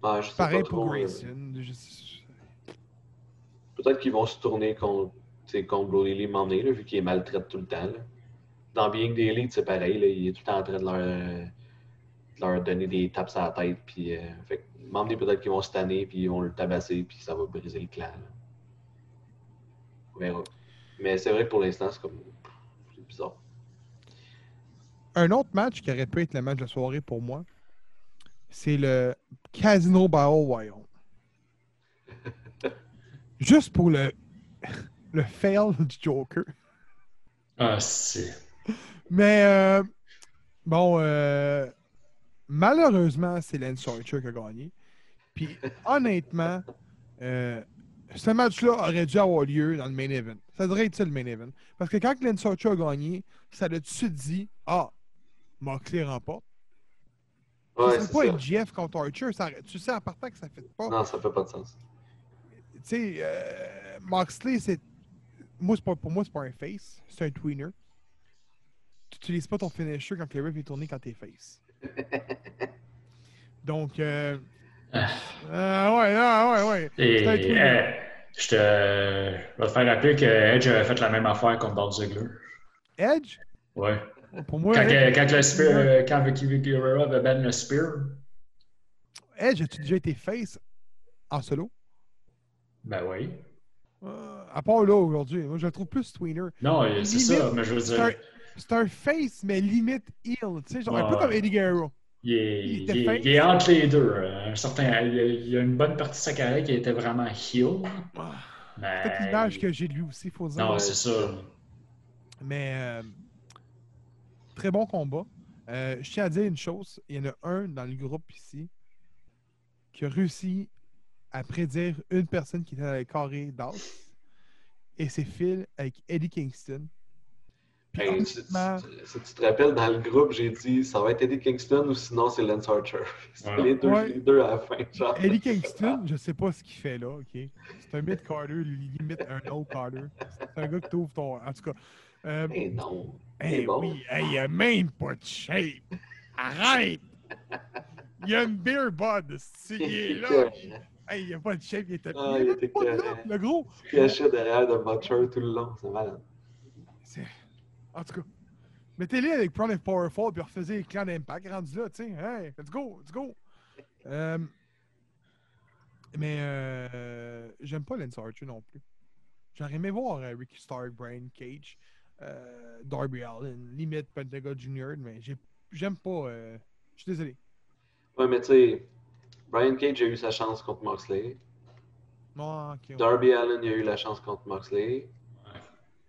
[SPEAKER 4] Ah, je sais
[SPEAKER 2] Pareil
[SPEAKER 4] pas
[SPEAKER 2] pour
[SPEAKER 4] euh,
[SPEAKER 2] Grayson. Je-
[SPEAKER 4] Peut-être qu'ils vont se tourner contre, contre Brody Lee m'emmener, vu qu'il est maltraite tout le temps. là. Dans Being the Elite, c'est pareil. là, il est tout le temps en train de leur, euh, de leur donner des tapes à la tête. Puis, euh, fait que, m'emmener, peut-être qu'ils vont se tanner, puis ils vont le tabasser, puis ça va briser le clan. là. On verra. Mais c'est vrai que pour l'instant, c'est comme. C'est bizarre.
[SPEAKER 2] Un autre match qui aurait pu être le match de la soirée pour moi, c'est le Casino Battle Royale. Juste pour le, le fail du Joker.
[SPEAKER 1] Ah, c'est.
[SPEAKER 2] Mais euh, bon, euh, malheureusement, c'est Lance Archer qui a gagné. Puis honnêtement, euh, ce match-là aurait dû avoir lieu dans le main event. Ça devrait être ça le main event. Parce que quand Lance Archer a gagné, ça a tout de suite dit Ah, Moxley remporte.
[SPEAKER 4] Ouais,
[SPEAKER 2] c'est pas
[SPEAKER 4] ça.
[SPEAKER 2] MGF contre Archer. ça- tu sais en partant que ça fait pas.
[SPEAKER 4] Non, ça fait pas de sens.
[SPEAKER 2] Tu sais, euh, Moxley, c'est. Moi, c'est pas, pour moi, c'est pas un face, c'est un tweener. Tu n'utilises pas ton finisher quand le ref est tourné quand t'es face. Donc, euh.
[SPEAKER 1] Ah.
[SPEAKER 2] euh, ouais, ah, ouais, ouais.
[SPEAKER 1] Et euh, je te je vais te faire rappeler que Edge avait fait la même affaire contre Dolph Ziggler.
[SPEAKER 2] Edge,
[SPEAKER 1] Ouais.
[SPEAKER 2] pour moi,
[SPEAKER 1] Quand,
[SPEAKER 2] Edge,
[SPEAKER 1] quand le spear, euh, quand Vicky Guerrero avait ban le spear,
[SPEAKER 2] Edge, as-tu déjà été face en solo?
[SPEAKER 1] Ben oui.
[SPEAKER 2] Euh, à part là aujourd'hui, moi je le trouve plus tweener.
[SPEAKER 1] Non, c'est ça, mais je veux dire,
[SPEAKER 2] c'est un face, mais limite heel. Tu sais, genre un peu comme Eddie Guerrero.
[SPEAKER 1] il est,
[SPEAKER 2] il
[SPEAKER 1] il est- il est entre les deux. euh, Un certain, il y a- il une bonne partie de sa carrière qui était vraiment heel.
[SPEAKER 2] Ah,
[SPEAKER 1] mais-
[SPEAKER 2] Peut-être l'image que j'ai de lui aussi, faut dire.
[SPEAKER 1] Non, c'est ça.
[SPEAKER 2] Mais euh, très bon combat. Euh, je tiens à dire une chose. Il y en a un dans le groupe ici qui a réussi à prédire une personne qui était dans le carré d'as. Et c'est Phil avec Eddie Kingston. Puis
[SPEAKER 4] Hey, tu, si tu te rappelles, dans le groupe, j'ai dit ça va être Eddie Kingston ou sinon c'est Lance Archer. C'est
[SPEAKER 1] Ouais.
[SPEAKER 4] les, deux,
[SPEAKER 2] Ouais.
[SPEAKER 4] les deux à la fin. Genre.
[SPEAKER 2] Eddie Kingston, je sais pas ce qu'il fait là, ok? C'est un mid-carter, lui, limite un no-carter. C'est un gars qui t'ouvre ton. En tout cas. euh,
[SPEAKER 4] Eh non.
[SPEAKER 2] Eh
[SPEAKER 4] C'est bon.
[SPEAKER 2] oui, hey, il a même pas de shape. Arrête! Il a une beer bud, si il est là? il- Hey, il a pas de shape, il était.
[SPEAKER 4] Ah,
[SPEAKER 2] il
[SPEAKER 4] il
[SPEAKER 2] est
[SPEAKER 4] était
[SPEAKER 2] là, le gros.
[SPEAKER 4] Il cachait derrière de Butcher tout le long, c'est malade.
[SPEAKER 2] En tout cas, mettez-les avec Proud and Powerful puis refaisez les clans d'impact rendu là, tu sais. Hey, let's go, let's go. Euh, mais euh, j'aime pas Lance Archer non plus. J'aurais aimé voir euh, Ricky Stark, Brian Cage, euh, Darby Allin, limite Pentagon Jr., mais j'ai- j'aime pas. Je suis désolé.
[SPEAKER 4] Ouais, mais tu sais, Brian Cage a eu sa chance contre Moxley.
[SPEAKER 2] Ouais.
[SPEAKER 4] Darby Allen a eu la chance contre Moxley.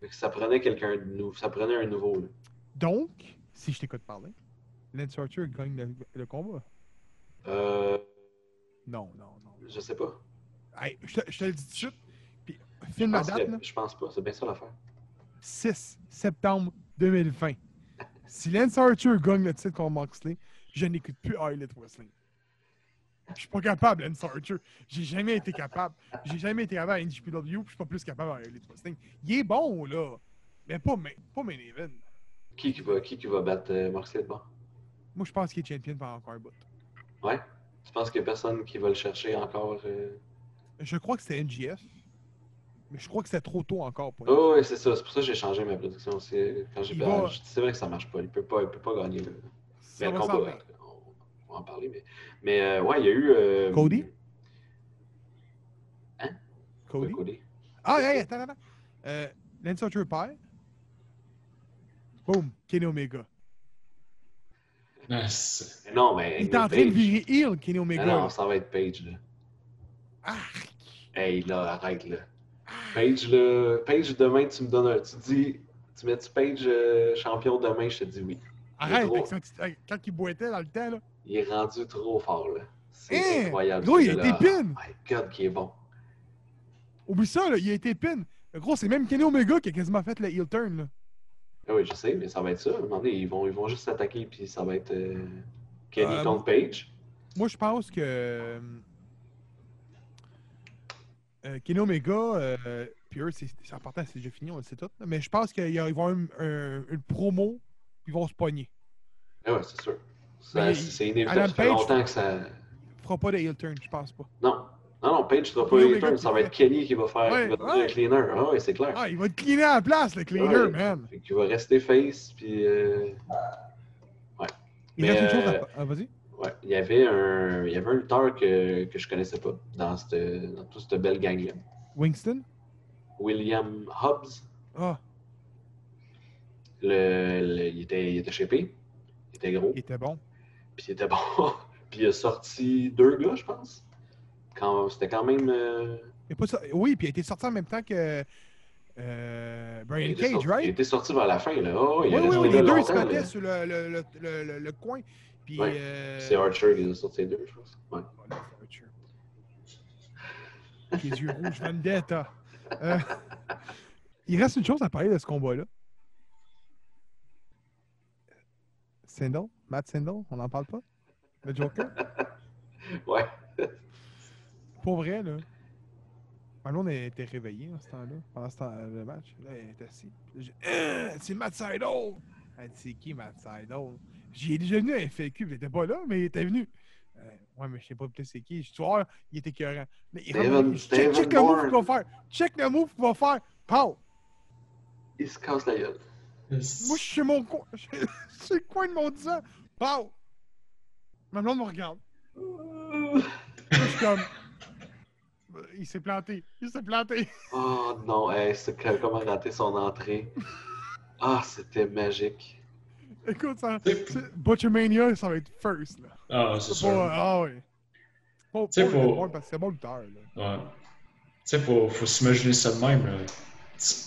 [SPEAKER 1] Ouais.
[SPEAKER 4] Ça prenait quelqu'un de nouveau. Ça prenait un nouveau. Là.
[SPEAKER 2] Donc, si je t'écoute parler, Lance Archer gagne le, le combat?
[SPEAKER 4] Euh,
[SPEAKER 2] Non, non, non.
[SPEAKER 4] je sais pas.
[SPEAKER 2] Hey, je, te, je te le dis tout de suite. Puis, filme
[SPEAKER 4] Je
[SPEAKER 2] la
[SPEAKER 4] pense,
[SPEAKER 2] date,
[SPEAKER 4] que-
[SPEAKER 2] là.
[SPEAKER 4] je pense pas. C'est bien ça l'affaire.
[SPEAKER 2] 6 septembre 2020. Si Lance Archer gagne le titre contre Moxley, je n'écoute plus Elite Wrestling. Je suis pas capable, Lance Archer. J'ai jamais été capable. J'ai jamais été capable à NGPW, puis je suis pas plus capable à Elite Wrestling. Il est bon, là. Mais pas main, pas main event.
[SPEAKER 4] Qui qui va, qui qui va battre euh, bord?
[SPEAKER 2] Moi, je pense qu'il est champion pendant encore un bout.
[SPEAKER 4] Ouais? Tu penses qu'il y a personne qui va le chercher encore? euh?
[SPEAKER 2] Je crois que c'était NGF. Mais je crois que c'était trop tôt encore pour
[SPEAKER 4] Oh, ouais, c'est ça. C'est pour ça que j'ai changé ma prédiction aussi. Quand j'ai
[SPEAKER 2] va-
[SPEAKER 4] C'est vrai que ça marche pas. Il peut pas, il peut pas gagner.
[SPEAKER 2] Ça
[SPEAKER 4] Mais le combat, va en parler. Mais, mais euh, ouais, il y a eu. euh,
[SPEAKER 2] Cody?
[SPEAKER 4] Ouais,
[SPEAKER 2] Cody?
[SPEAKER 4] Cody.
[SPEAKER 2] Ah, hey, attends, attends. Euh, Lance Archer perd. Boom, Kenny Omega.
[SPEAKER 1] Ah, c'est-
[SPEAKER 4] Mais non, mais.
[SPEAKER 2] Il est en train de virer heel, Kenny
[SPEAKER 4] Ah
[SPEAKER 2] Omega.
[SPEAKER 4] non, ça va être Page. Là.
[SPEAKER 2] Arc!
[SPEAKER 4] Hey, là, arrête, là. Page, là. Page, demain, tu me donnes un. Tu dis. Tu mets-tu Page euh, champion demain? Je te dis oui.
[SPEAKER 2] Arrête,
[SPEAKER 4] gros.
[SPEAKER 2] avec son petit- avec- quand il boitait dans le temps, là.
[SPEAKER 4] Il est rendu trop fort, là. C'est
[SPEAKER 2] Hein?
[SPEAKER 4] incroyable.
[SPEAKER 2] Gros, il a été pin.
[SPEAKER 4] Oh my god, qui est bon.
[SPEAKER 2] Oublie ça, là, il a été pin. Gros, c'est même Kenny Omega qui a quasiment fait le heel turn, là.
[SPEAKER 4] Ah oui, je sais, mais ça va être ça. À un moment donné, ils vont, ils vont juste s'attaquer, puis ça va être euh, Kenny
[SPEAKER 2] Euh,
[SPEAKER 4] contre Page.
[SPEAKER 2] Moi, je pense que. euh, euh, Kenny Omega, puis eux, c'est important, c'est déjà fini, on le sait tout. Mais je pense qu'ils vont avoir une, un- une promo, puis ils vont se pogner.
[SPEAKER 4] Ah ouais, c'est sûr. C'est inévitable. Ça fait longtemps que ça.
[SPEAKER 2] fera pas de heel turn, je pense pas.
[SPEAKER 4] Non. Non, non, Page pas
[SPEAKER 2] Kenny
[SPEAKER 4] les
[SPEAKER 2] Omega
[SPEAKER 4] turns.
[SPEAKER 2] qui
[SPEAKER 4] Ça va être Kenny qui va faire
[SPEAKER 2] Ouais,
[SPEAKER 4] qui va devenir
[SPEAKER 2] ouais.
[SPEAKER 4] un cleaner. Ah ouais, c'est clair.
[SPEAKER 2] Ah, il va te cleaner à la place, le cleaner,
[SPEAKER 4] Ouais.
[SPEAKER 2] man.
[SPEAKER 4] Fait qu'il va rester face, puis. euh,
[SPEAKER 2] Il
[SPEAKER 4] Mais,
[SPEAKER 2] reste une chose
[SPEAKER 4] euh,
[SPEAKER 2] à. Ah, vas-y.
[SPEAKER 4] Ouais, il y avait un, il y avait un lutteur que, que je connaissais pas dans, cette, dans toute cette belle gang-là.
[SPEAKER 2] Winston?
[SPEAKER 4] William Hobbs.
[SPEAKER 2] Ah,
[SPEAKER 4] Le, le- il, était, il était shapé. Il était gros.
[SPEAKER 2] il était bon.
[SPEAKER 4] Puis il était bon. puis il a sorti deux gars, je pense. Quand, c'était quand même. euh,
[SPEAKER 2] Il pas Oui, puis il a été sorti en même temps que. Euh, Brian Cage,
[SPEAKER 4] sorti, il
[SPEAKER 2] right?
[SPEAKER 4] était sorti vers la fin. Là. Oh, il
[SPEAKER 2] Oui, les deux se battaient sur le, le, le, le, coin. Puis.
[SPEAKER 4] Ouais,
[SPEAKER 2] euh,
[SPEAKER 4] C'est Archer qui les a sortis les deux, je pense. Ouais.
[SPEAKER 2] Voilà, c'est Archer. Les yeux rouges, Vendetta. Euh, il reste une chose à parler de ce combat-là. Sindel, Matt Sindel, on n'en parle pas? Le Joker?
[SPEAKER 4] Ouais.
[SPEAKER 2] Pour vrai, là. Marlon était réveillé en ce temps-là, pendant ce temps, le match. Là, elle était assis. J'ai, Euh, c'est Matt! Elle dit, c'est qui Matt Sydal? J'y ai déjà venu à FAQ, il était pas là, mais il était venu. Euh, ouais, mais je sais pas peut-être c'est qui. Je suis voir, il était écœurant. Mais il
[SPEAKER 4] David-
[SPEAKER 2] check, check le move qu'il va faire. Check le move qu'il va faire. Pow!
[SPEAKER 4] Il se casse la gueule.
[SPEAKER 2] Moi, je suis mon coin. Je suis le coin de mon disant. Pow! Ma blonde me regarde. Moi, je suis comme. Il s'est planté. Il s'est planté.
[SPEAKER 4] Oh non, hey, c'est comment rater son entrée. Ah, c'était magique.
[SPEAKER 2] Écoute, ça, Butchermania, ça va être first. Là.
[SPEAKER 1] Ah, c'est
[SPEAKER 2] C'est
[SPEAKER 1] sûr.
[SPEAKER 2] pas. Ah oui. Pas,
[SPEAKER 1] Tu sais,
[SPEAKER 2] pas bon, parce que c'est bon lutteur. Là.
[SPEAKER 1] Ouais. Tu sais, faut, faut s'imaginer ça de même. là.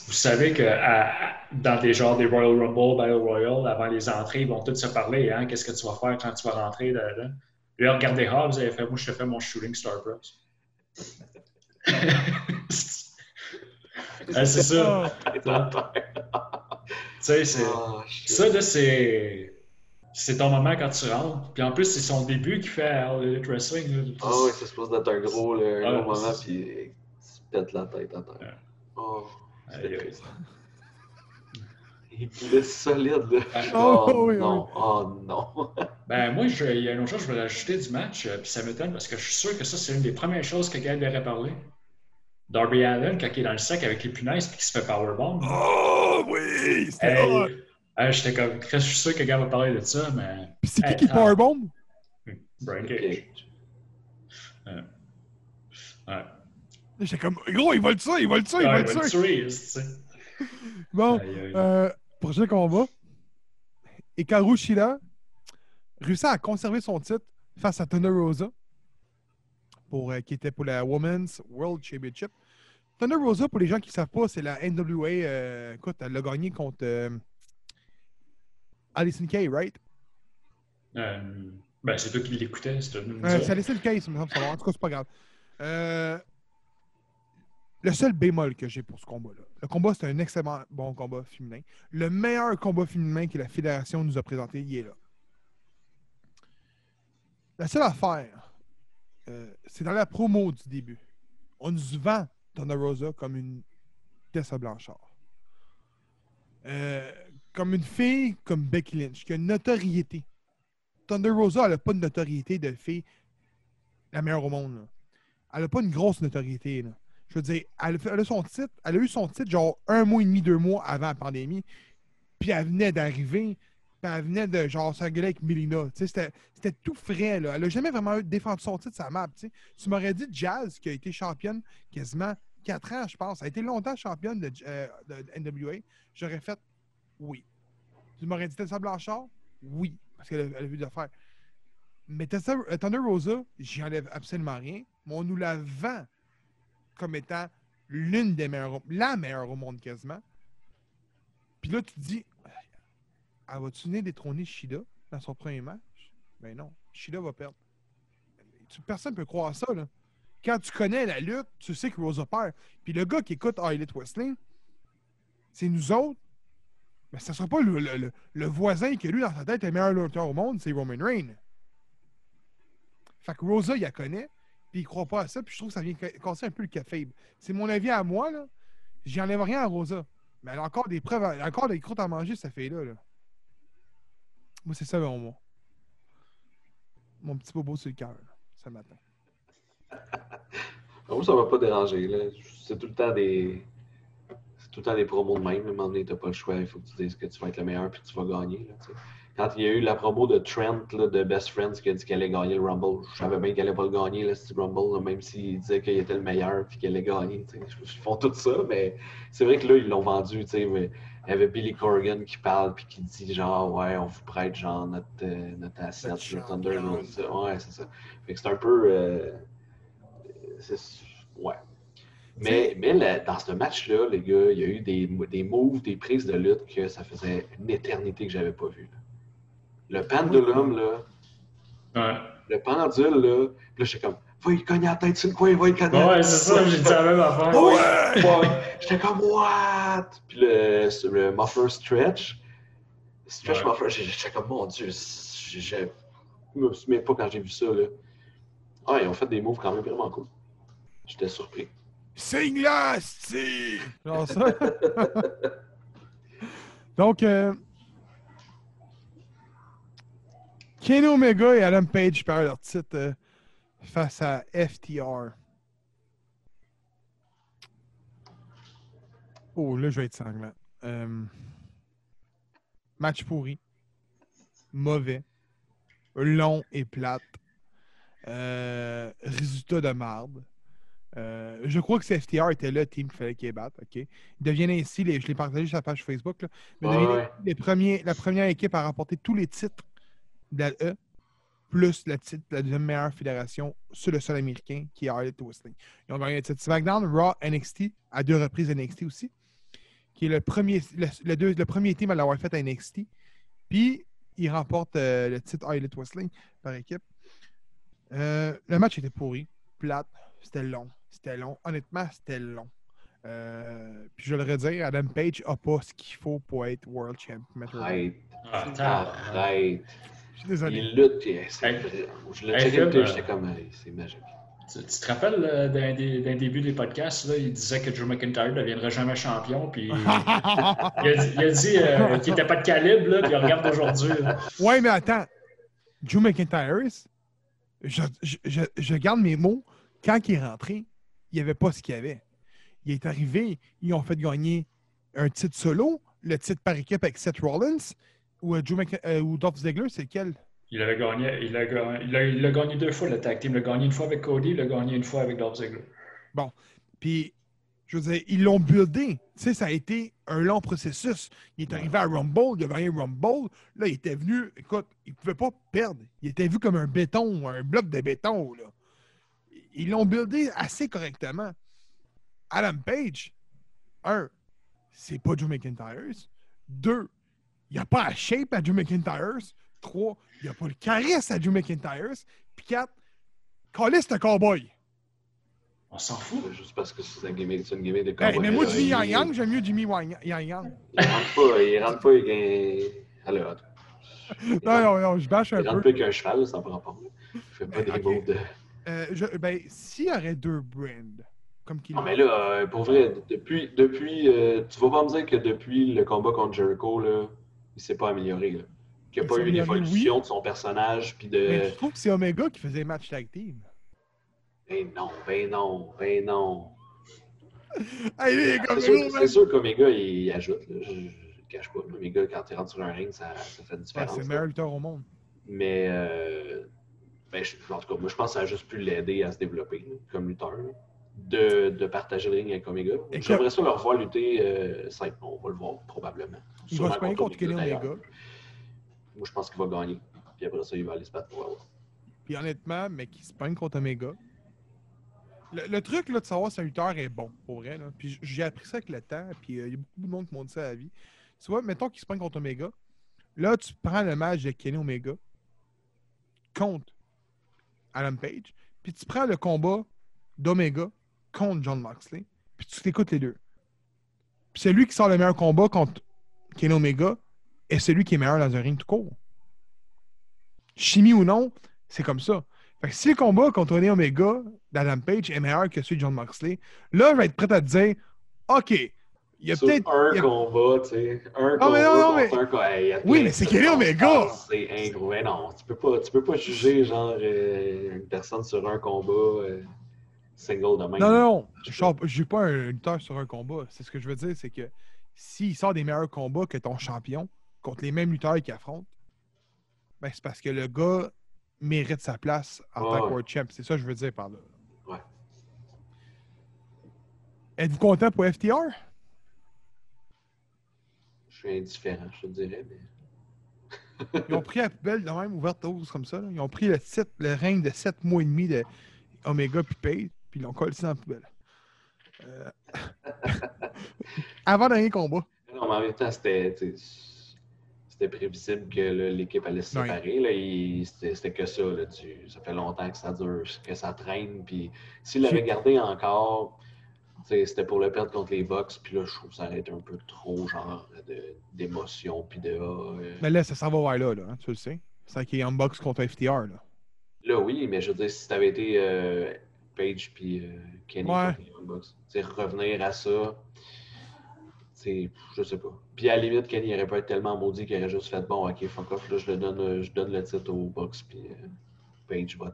[SPEAKER 1] Vous savez que à- dans des genres des Royal Rumble, Battle Royale, avant les entrées, ils vont tous se parler. Hein? Qu'est-ce que tu vas faire quand tu vas rentrer? Puis là, regardez Hobbs, il a fait Moi, je te fais mon Shooting Star Bros. Ah, c'est ça.
[SPEAKER 2] Ah,
[SPEAKER 1] Tu sais, c'est.
[SPEAKER 4] Oh.
[SPEAKER 1] Ça, là, c'est. C'est ton moment quand tu rentres. Puis en plus, c'est son début qui fait Elite Wrestling. là.
[SPEAKER 4] Ah ouais, c'est supposé d'être un gros, là, un
[SPEAKER 1] Ouais,
[SPEAKER 4] gros moment, puis il se pète la tête à terre.
[SPEAKER 1] Ouais.
[SPEAKER 4] Oh,
[SPEAKER 1] Aïe, aïe.
[SPEAKER 4] Il est solide, là.
[SPEAKER 2] Oh,
[SPEAKER 4] Oh,
[SPEAKER 2] oui,
[SPEAKER 4] non, oh non.
[SPEAKER 1] Ben, moi, je- il y a une autre chose que je voulais ajouter du match, euh, puis ça m'étonne parce que je suis sûr que ça, c'est une des premières choses que Gab aurait parlé. Darby Allen, quand il est dans le sac avec les punaises puis qu'il se fait powerbomb.
[SPEAKER 2] Oh oui! C'était
[SPEAKER 1] Hey,
[SPEAKER 2] hot!
[SPEAKER 1] hey, J'étais comme, je suis sûr que Gab va parler de ça, mais.
[SPEAKER 2] Puis c'est qui
[SPEAKER 1] Hey,
[SPEAKER 2] qui
[SPEAKER 1] ah.
[SPEAKER 2] powerbomb?
[SPEAKER 1] Brian Cage.
[SPEAKER 4] Cage.
[SPEAKER 1] Ouais.
[SPEAKER 2] J'étais comme, gros, il va le tuer, il va le tuer, il va le tuer! Bon, euh, prochain combat. Hikaru Shida réussit à conserver son titre face à Thunder Rosa, pour, euh, qui était pour la Women's World Championship. Thunder Rosa, pour les gens qui ne savent pas, c'est la NWA. euh, écoute, elle l'a gagné contre euh, Alison Kay, right?
[SPEAKER 1] Ben, c'est toi qui l'écoutais, c'est toi.
[SPEAKER 2] C'est Alison Kay, ça me semble. En tout cas, c'est pas grave. Le seul bémol que j'ai pour ce combat-là, le combat, c'est un excellent bon combat féminin. Le meilleur combat féminin que la Fédération nous a présenté, il est là. La seule affaire, euh, c'est dans la promo du début. On nous vend Thunder Rosa comme une Tessa Blanchard. Euh, comme une fille comme Becky Lynch, qui a une notoriété. Thunder Rosa, elle n'a pas de notoriété de fille la meilleure au monde. Elle n'a pas une grosse notoriété. là. Je veux dire, elle, a eu son titre genre un mois et demi, deux mois avant la pandémie. Puis elle venait d'arriver, puis elle venait de genre s'engueuler avec Melina. C'était tout frais. Là. Elle n'a jamais vraiment défendu son titre, sa map. tu m'aurais dit Jazz, qui a été championne quasiment quatre ans, je pense. Elle a été longtemps championne de, euh, NWA. J'aurais fait oui. Tu m'aurais dit Tessa Blanchard? Oui, parce qu'elle a, elle a vu de faire. Mais Tessa, euh, Thunder Rosa, j'y enlève absolument rien, mais on nous la vend comme étant l'une des meilleures, la meilleure au monde quasiment. Puis là, tu te dis, elle va-tu venir détrôner Shida dans son premier match? Ben non, Shida va perdre. Personne ne peut croire ça, là. Quand tu connais la lutte, tu sais que Rosa perd. Puis le gars qui écoute Elite Wrestling, c'est nous autres. Mais ce ne sera pas le- le voisin qui, lui, dans sa tête, est le meilleur lutteur au monde, c'est Roman Reigns. Fait que Rosa, il la connaît, puis il croit pas à ça, puis je trouve que ça vient ca- casser un peu le café. C'est mon avis à moi, là. J'y enlève rien à Rosa. Mais elle a encore des preuves, encore des croûtes à manger, cette fille-là. Là. Moi, c'est ça, mon mot. mon petit bobo sur le cœur ce matin.
[SPEAKER 4] Moi, ça m'a pas dérangé. là. C'est tout le temps des. C'est tout le temps des promos de même. À un moment donné, t'as pas le choix. Il faut que tu dises que tu vas être le meilleur puis que tu vas gagner. là. Quand il y a eu la promo de Trent là, de Best Friends qui a dit qu'elle allait gagner le Rumble, je savais bien qu'elle allait pas le gagner, le Steve Rumble, là, même s'il disait qu'il était le meilleur puis qu'elle allait gagner. Ils font tout ça, mais c'est vrai que là, ils l'ont vendu. mais Il y avait Billy Corgan qui parle puis qui dit genre ouais on vous prête genre notre, euh, notre asset
[SPEAKER 2] Notre
[SPEAKER 4] Thunder. Ouais c'est ça. Fait que c'est un peu euh, ouais. Mais, mais dans ce match-là, les gars, il y a eu des, des moves, des prises de lutte que ça faisait une éternité que j'avais pas vu. là. Le pendulum, là,
[SPEAKER 1] Ouais.
[SPEAKER 4] le pendule, là, puis là, j'étais comme, va y cogner la tête sur le coin, va y cogner la
[SPEAKER 1] Ouais,
[SPEAKER 4] tête
[SPEAKER 1] c'est ça, j'ai dit la même affaire.
[SPEAKER 2] Ouais!
[SPEAKER 4] Ouais. J'étais comme, what? Puis le, le muffler stretch, stretch
[SPEAKER 1] Ouais.
[SPEAKER 4] muffler, j'étais comme, mon Dieu, je je me souviens pas quand j'ai vu ça, là. Ah, ils ont fait des moves quand même vraiment cool. J'étais surpris.
[SPEAKER 2] Signe-la, si! Genre ça. Donc, euh, Kenny Omega et Adam Page perdent leur titre euh, face à FTR. Oh, là, je vais être sanglant. Euh, match pourri. Mauvais. Long et plate. Euh, résultat de marde. Euh, je crois que c'est FTR était le team qu'il fallait qu'il batte. OK? Ils deviennent ainsi, les- je l'ai partagé sur la page Facebook, là, mais
[SPEAKER 4] Ouais,
[SPEAKER 2] les premiers, la première équipe à remporter tous les titres la E, plus le titre de la deuxième meilleure fédération sur le sol américain, qui est All Elite Wrestling. Ils ont gagné le titre SmackDown, Raw, NXT, à deux reprises NXT aussi, qui est le premier, le, le deux- le premier team à l'avoir fait à NXT. Puis, ils remportent euh, le titre All Elite Wrestling par équipe. Euh, le match était pourri, plate, c'était long. C'était long. Honnêtement, c'était long. Euh, puis je vais le redire, Adam Page n'a pas ce qu'il faut pour être World Champion.
[SPEAKER 4] Arrête,
[SPEAKER 1] Ah,
[SPEAKER 4] arrête.
[SPEAKER 2] Je suis désolé.
[SPEAKER 4] Il lutte, puis c'est
[SPEAKER 1] Hey.
[SPEAKER 4] vrai. Je l'ai
[SPEAKER 1] Hey,
[SPEAKER 4] checké,
[SPEAKER 1] Phil,
[SPEAKER 4] puis
[SPEAKER 1] euh,
[SPEAKER 4] j'étais comme, hey, c'est magique.
[SPEAKER 1] Tu, tu te rappelles euh, d'un des, d'un début des podcasts, là, il disait que Drew McIntyre ne deviendrait jamais champion, puis il a dit, il a dit, euh, qu'il n'était pas de calibre, là, puis regarde aujourd'hui.
[SPEAKER 2] ouais, mais attends. Drew McIntyre, je, je- je- je garde mes mots. Quand il est rentré, il n'y avait pas ce qu'il y avait. Il est arrivé, ils ont fait gagner un titre solo, le titre par équipe avec Seth Rollins, ou, euh, Drew Mc- euh, ou Dolph Ziggler, c'est lequel?
[SPEAKER 1] Il avait gagné, il a, gagné- il, a, il a gagné deux fois le tag team. Il l'a gagné une fois avec Cody, il l'a gagné une fois avec Dolph Ziggler.
[SPEAKER 2] Puis, je veux dire, ils l'ont buildé. Tu sais, ça a été un long processus. Il est arrivé à Rumble, il a gagné Rumble. Là, il était venu, écoute, il ne pouvait pas perdre. Il était vu comme un béton, un bloc de béton. Là. Ils l'ont buildé assez correctement. Adam Page, un, c'est pas Joe McIntyre. Deux, il n'y a pas la shape à Joe McIntyre. Trois, il n'y a pas le charisme à Joe McIntyre. Puis quatre, Callis, c'est un cowboy.
[SPEAKER 1] On s'en fout.
[SPEAKER 4] Juste parce que c'est une gimmick, c'est une gimmick de
[SPEAKER 2] Hey,
[SPEAKER 4] cowboy.
[SPEAKER 2] mais moi, Jimmy Yang Yang, j'aime mieux Jimmy Wang- Yang Yang.
[SPEAKER 4] Il rentre pas, il rentre pas avec un. Alors, il
[SPEAKER 2] Non, non, non, je bâche un
[SPEAKER 4] il rentre
[SPEAKER 2] peu.
[SPEAKER 4] pas avec un cheval, ça prend pas. Il fait pas des moves de.
[SPEAKER 2] Euh, je- ben, s'il y aurait deux brands, comme qu'il
[SPEAKER 4] Non, mais là, euh, pour vrai, depuis. depuis euh, tu vas pas me dire que depuis le combat contre Jericho, là, il s'est pas amélioré. Là. Qu'il n'y
[SPEAKER 2] Il
[SPEAKER 4] a pas eu une évolution de son personnage, puis de.
[SPEAKER 2] Mais je trouve que c'est Omega qui faisait match tag team?
[SPEAKER 4] Ben non, ben non, ben non.
[SPEAKER 2] Hey, les gars,
[SPEAKER 4] C'est sûr, c'est sûr qu'Omega, il, ajoute. Là. Je ne cache pas. Omega, quand il rentre sur un ring, ça, ça fait une
[SPEAKER 2] Ouais,
[SPEAKER 4] différence.
[SPEAKER 2] c'est le meilleur lutteur au monde.
[SPEAKER 4] Mais, euh, ben, je- en tout cas, moi, je pense que ça a juste pu l'aider à se développer là, comme lutteur. De, de partager le ring avec Omega. J'aimerais ça le revoir lutter euh, simple. On va le voir probablement.
[SPEAKER 2] Il
[SPEAKER 4] Sûrement
[SPEAKER 2] va se pogner contre Kenny. Omega.
[SPEAKER 4] Moi, je pense qu'il va gagner. Puis après ça, il va aller se battre pour avoir.
[SPEAKER 2] Puis honnêtement, mais qui se pogne contre Omega. Le, le truc là, de savoir si un lutteur est bon, pour vrai. Là. Puis j'ai appris ça avec le temps. Puis euh, il y a beaucoup de monde qui m'ont dit ça à la vie. Tu vois, mettons qu'il se pogne contre Omega. Là, tu prends le match de Kenny Omega contre Adam Page. Puis tu prends le combat d'Omega contre John Moxley. Puis tu t'écoutes les deux. Puis celui qui sort le meilleur combat contre Kenny Omega est celui qui est meilleur dans un ring tout court. Chimie ou non, c'est comme ça. Fait que si le combat contre Kenny Omega d'Adam Page est meilleur que celui de John Moxley, là, je vais être prêt à te dire OK, Il y a peut-être.
[SPEAKER 4] un
[SPEAKER 2] a-
[SPEAKER 4] combat, tu sais. Un
[SPEAKER 2] mais
[SPEAKER 4] combat
[SPEAKER 2] non, non,
[SPEAKER 4] contre
[SPEAKER 2] mais-
[SPEAKER 4] un. Hey,
[SPEAKER 2] Oui, mais c'est Kenny Omega!
[SPEAKER 4] C'est incroyable. Non, tu peux pas, tu peux pas juger genre euh, une personne sur un combat euh, single de même.
[SPEAKER 2] Non, non, non. Je ne joue pas un lutteur sur un combat. C'est ce que je veux dire, c'est que s'il sort des meilleurs combats que ton champion contre les mêmes lutteurs qu'il affronte, ben c'est parce que le gars mérite sa place en tant que
[SPEAKER 4] ouais.
[SPEAKER 2] World Champ. C'est ça que je veux dire par là.
[SPEAKER 4] Ouais.
[SPEAKER 2] Êtes-vous content pour FTR?
[SPEAKER 4] Je suis indifférent, je te dirais. Mais...
[SPEAKER 2] Ils ont pris la poubelle de même, ouverte comme ça. là. Ils ont pris le, le règne de 7 mois et demi de Omega puis Page, puis ils l'ont collé dans la poubelle. Euh, Avant dernier combat.
[SPEAKER 4] Non, mais en même temps, c'était. prévisible que l'équipe allait se séparer. là. Il- C'était que ça. Là. Tu- ça fait longtemps que ça dure, que ça traîne. Puis s'il l'avait gardé encore, c'était pour le perdre contre les Bucks. Puis là, je trouve que ça aurait été un peu trop genre d'émotion. Puis de. ah, euh,
[SPEAKER 2] Mais là, ça s'en va vers là, là hein, tu le sais. C'est qu'il y a Unbox contre FTR. Là.
[SPEAKER 4] Là, oui, mais je veux dire, si t'avais été euh, Page puis euh, Kenny
[SPEAKER 2] Ouais.
[SPEAKER 4] sais, revenir à ça, c'est, je sais pas. Puis à la limite, Kenny aurait pas été tellement maudit qu'il aurait juste fait bon, ok, fuck off, là, je le donne, euh, je donne le titre aux Bucks puis euh, Page va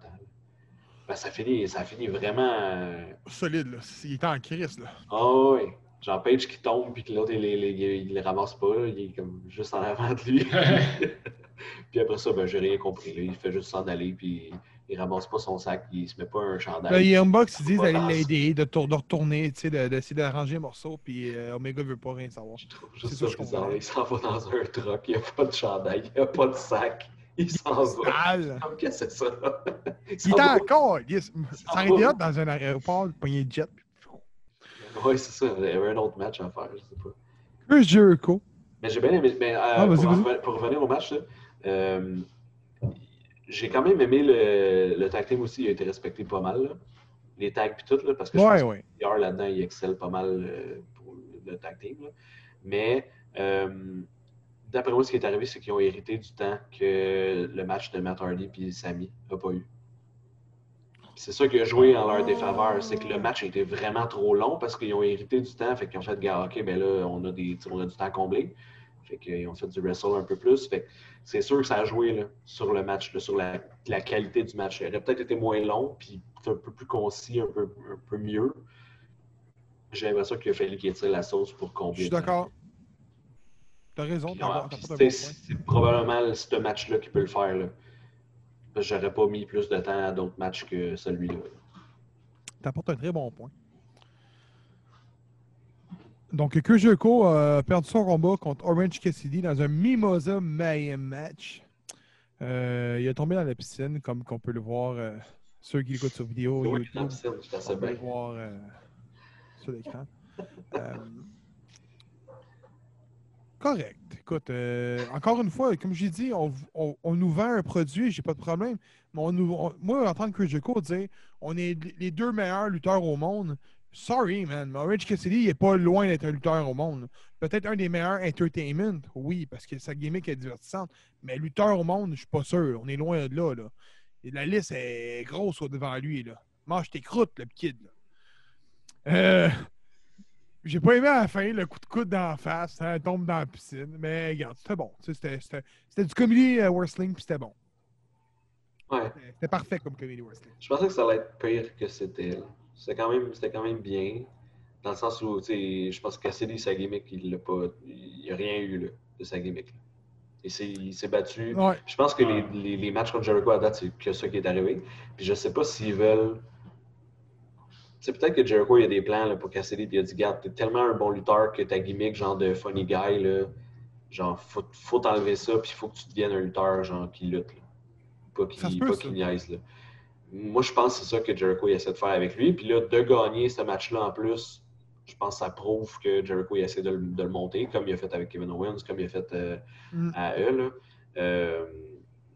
[SPEAKER 4] Ben, ça finit, ça finit vraiment.
[SPEAKER 2] Solide, là. Il était en crise, là.
[SPEAKER 4] Ah oui. Genre Page qui tombe puis que l'autre il, il, il, il le ramasse pas, là, il est comme juste en avant de lui. puis après ça, ben j'ai rien compris. Là. Il fait juste s'en aller puis il ramasse pas son sac, il se met pas un chandail.
[SPEAKER 2] Là, les Unbox, ils disent
[SPEAKER 4] Ouais,
[SPEAKER 2] d'aller l'aider, de, de retourner, de- d'essayer d'arranger un morceau, puis euh, Omega veut pas rien savoir.
[SPEAKER 4] Je trouve juste
[SPEAKER 2] ça,
[SPEAKER 4] bizarre. Il s'en va dans un truck, il n'y a pas de chandail, il n'y a pas de sac. Il s'en va. Qu'est-ce que c'est ça?
[SPEAKER 2] Il
[SPEAKER 4] s'en va.
[SPEAKER 2] encore! été
[SPEAKER 4] va.
[SPEAKER 2] hot dans un aéroport, de pogner le jet.
[SPEAKER 4] Oui, c'est ça. Il y avait un autre match à faire, je sais pas.
[SPEAKER 2] Chris Jericho.
[SPEAKER 4] Mais j'ai bien aimé. Mais, euh,
[SPEAKER 2] Ah,
[SPEAKER 4] pour revenir au match, là, euh, j'ai quand même aimé le, le tag team aussi. Il a été respecté pas mal. là. Les tags puis tout, là, parce que je
[SPEAKER 2] Ouais,
[SPEAKER 4] pense
[SPEAKER 2] ouais.
[SPEAKER 4] que PR là-dedans, il excelle pas mal euh, pour le tag team. là. Mais euh, d'après moi, ce qui est arrivé, c'est qu'ils ont hérité du temps que le match de Matt Hardy et Sami n'a pas eu. C'est ça qui a joué en leur défaveur, c'est que le match a été vraiment trop long parce qu'ils ont hérité du temps, fait qu'ils ont fait gars, ok, ben là, on a, des, on a du temps à combler. Fait qu'ils ont fait du wrestle un peu plus. Fait c'est sûr que ça a joué là, sur le match, là, sur la, la qualité du match. Il aurait peut-être été moins long, puis un peu plus concis, un peu, un peu mieux. J'ai l'impression qu'il a fallu qu'il tire la sauce pour
[SPEAKER 2] Je
[SPEAKER 4] combler.
[SPEAKER 2] suis d'accord. T'as raison, de
[SPEAKER 4] c'est- probablement ce match-là qui peut le faire. Là. J'aurais pas mis plus de temps à d'autres matchs que celui-là.
[SPEAKER 2] T'apportes un très bon point. Donc, Jericho a perdu son combat contre Orange Cassidy dans un Mimosa Mayhem match. Euh, il est tombé dans la piscine, comme qu'on peut le voir, euh, ceux qui l'écoutent sur vidéo
[SPEAKER 4] Oui,
[SPEAKER 2] YouTube. On peut le voir euh, sur l'écran. Euh, correct. Écoute, euh, encore une fois, comme j'ai dit, on, on- on nous vend un produit, j'ai pas de problème. Mais on nous, moi, en tant que Jericho, dire on est les deux meilleurs lutteurs au monde. Sorry, man. Mais Orange Cassidy, il est pas loin d'être un lutteur au monde. Peut-être un des meilleurs entertainment, oui, parce que sa gimmick est divertissante. Mais lutteur au monde, je suis pas sûr. On est loin de là. là. Et la liste est grosse devant lui. Là. Mange tes croûtes, le kid. Là. Euh, j'ai pas aimé à la fin le coup de coude dans la face, ça tombe dans la piscine. Mais regarde, c'était bon. C'était, du comedy euh, wrestling, puis c'était bon.
[SPEAKER 4] Ouais.
[SPEAKER 2] C'était- C'était parfait comme comedy wrestling.
[SPEAKER 4] Je pensais que ça allait être pire que c'était. C'était quand même, c'était quand même bien. Dans le sens où, tu sais, je pense que Cassidy, sa gimmick, il l'a pas. Il n'y a rien eu là, de sa gimmick. là. Il s'est, il s'est battu.
[SPEAKER 2] Ouais.
[SPEAKER 4] Je pense que les, les, les matchs contre Jericho à date, c'est que ça qui est arrivé. Puis je sais pas s'ils veulent. C'est peut-être que Jericho, il y a des plans là, pour Cassidy, puis il a dit Garde, t'es tellement un bon lutteur que ta gimmick, genre de funny guy, là, genre, faut, faut t'enlever ça, puis il faut que tu deviennes un lutteur, genre, qui lutte. là. Pas
[SPEAKER 2] Ça se
[SPEAKER 4] qui,
[SPEAKER 2] peut,
[SPEAKER 4] pas
[SPEAKER 2] ça.
[SPEAKER 4] qui niaise, là. Moi, je pense que c'est ça que Jericho essaie de faire avec lui. Puis là, de gagner ce match-là en plus, je pense que ça prouve que Jericho il essaie de, le- de le monter, comme il a fait avec Kevin Owens, comme il a fait euh,
[SPEAKER 2] Mm.
[SPEAKER 4] à eux. Là. Euh,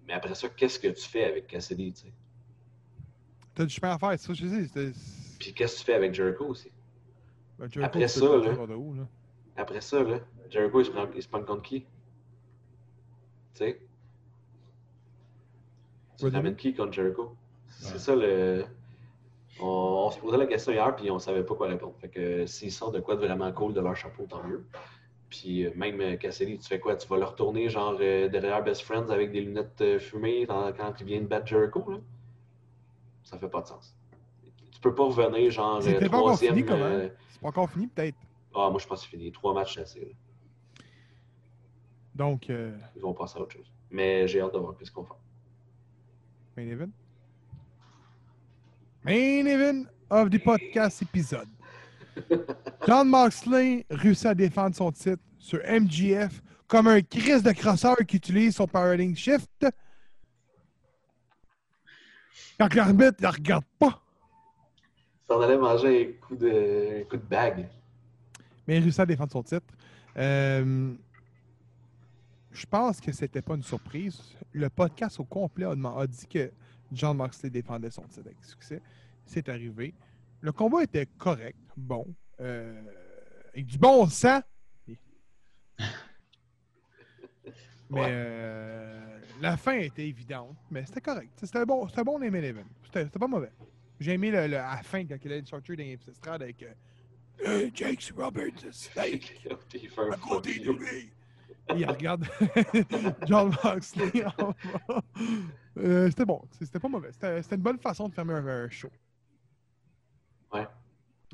[SPEAKER 4] mais après ça, qu'est-ce que tu fais avec Cassidy? tu sais?
[SPEAKER 2] T'as du chemin à faire, c'est ça que je dis.
[SPEAKER 4] Puis qu'est-ce que tu fais avec Jericho aussi?
[SPEAKER 2] ben, Jericho,
[SPEAKER 4] après ça, là.
[SPEAKER 2] où, là.
[SPEAKER 4] Après ça, là, Jericho, il se prend, il se prend contre qui? Tu sais? Tu ramènes qui contre Jericho? C'est ça le. On, on se posait la question hier, puis on savait pas quoi répondre. Fait que euh, s'ils sortent de quoi de vraiment cool de leur chapeau, tant mieux. Puis euh, même euh, Cassidy, tu fais quoi? Tu vas le retourner genre euh, derrière Best Friends avec des lunettes euh, fumées dans- quand il vient de battre Jericho, là? Ça fait pas de sens. Tu peux pas revenir genre
[SPEAKER 2] pas encore
[SPEAKER 4] troisième...
[SPEAKER 2] fini,
[SPEAKER 4] euh,
[SPEAKER 2] C'est pas encore fini, peut-être?
[SPEAKER 4] Ah, moi je pense que c'est fini. Trois matchs, assez. là.
[SPEAKER 2] Donc, euh,
[SPEAKER 4] Ils vont passer à autre chose. Mais j'ai hâte de voir ce qu'on fait.
[SPEAKER 2] main event? Main event of the podcast épisode. John Moxley réussit à défendre son titre sur MGF comme un Chris de crosseur qui utilise son Powering Shift. Quand l'arbitre ne regarde pas,
[SPEAKER 4] Ça en allait manger un coup de, un coup de bague.
[SPEAKER 2] mais il réussit à défendre son titre. Euh, je pense que c'était pas une surprise. Le podcast au complet a dit que John Moxley défendait son titre avec succès. C'est arrivé. Le combat était correct, bon, euh, avec du bon sang. Mais
[SPEAKER 4] Ouais.
[SPEAKER 2] euh, la fin était évidente, mais c'était correct. C'était un bon, c'était bon main event. C'était c'était pas mauvais. J'ai aimé le, le- la fin quand il a sorti dans les estrades avec euh, Hey, Jake Roberts,
[SPEAKER 4] un
[SPEAKER 2] à côté de lui. Il regarde John Moxley en bas. Euh, C'était bon. C'était pas mauvais. C'était c'était une bonne façon de fermer un, un show.
[SPEAKER 4] Ouais.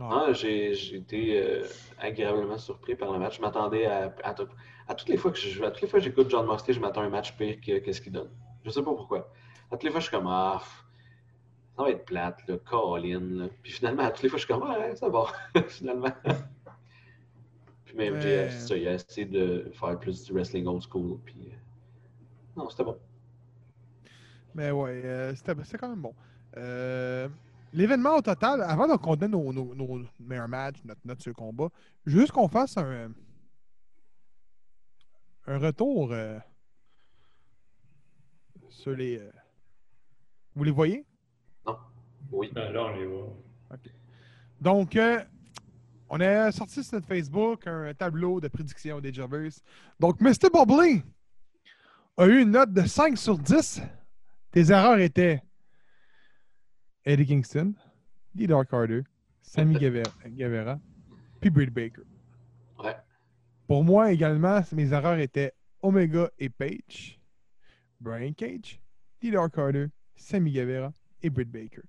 [SPEAKER 2] Ah.
[SPEAKER 4] Ah, j'ai j'ai été euh, agréablement surpris par le match. Je m'attendais à, à, tout- à toutes les fois que je à toutes les fois que j'écoute John Moxley, je m'attends à un match pire que qu'est-ce qu'il donne. Je sais pas pourquoi. À toutes les fois, je suis comme ah, pff, ça va être plate, là, Colin. Là. Puis finalement, à toutes les fois, je suis comme ah, ça va, finalement. Puis même
[SPEAKER 2] Ouais.
[SPEAKER 4] JF, c'est ça, il a essayé de faire plus du wrestling old school. Puis euh, non, c'était bon.
[SPEAKER 2] Mais ouais, euh, c'était c'était quand même bon. Euh, L'événement au total, avant qu'on donne nos, nos, nos meilleurs matchs, notre note sur le combat, juste qu'on fasse un, un retour euh, sur les. euh, Vous les voyez?
[SPEAKER 4] Oui.
[SPEAKER 1] Ben, là, on les voit.
[SPEAKER 2] Donc, euh, on a sorti sur notre Facebook un tableau de prédiction des Jobbers. Donc, Mr. Bobley a eu une note de 5 sur 10. Tes erreurs étaient Eddie Kingston. Dark Carter, Sammy Guevara, puis Britt Baker.
[SPEAKER 4] Ouais.
[SPEAKER 2] Pour moi également, mes erreurs étaient Omega et Page, Brian Cage. Dark Carter, Sammy Guevara et Britt Baker.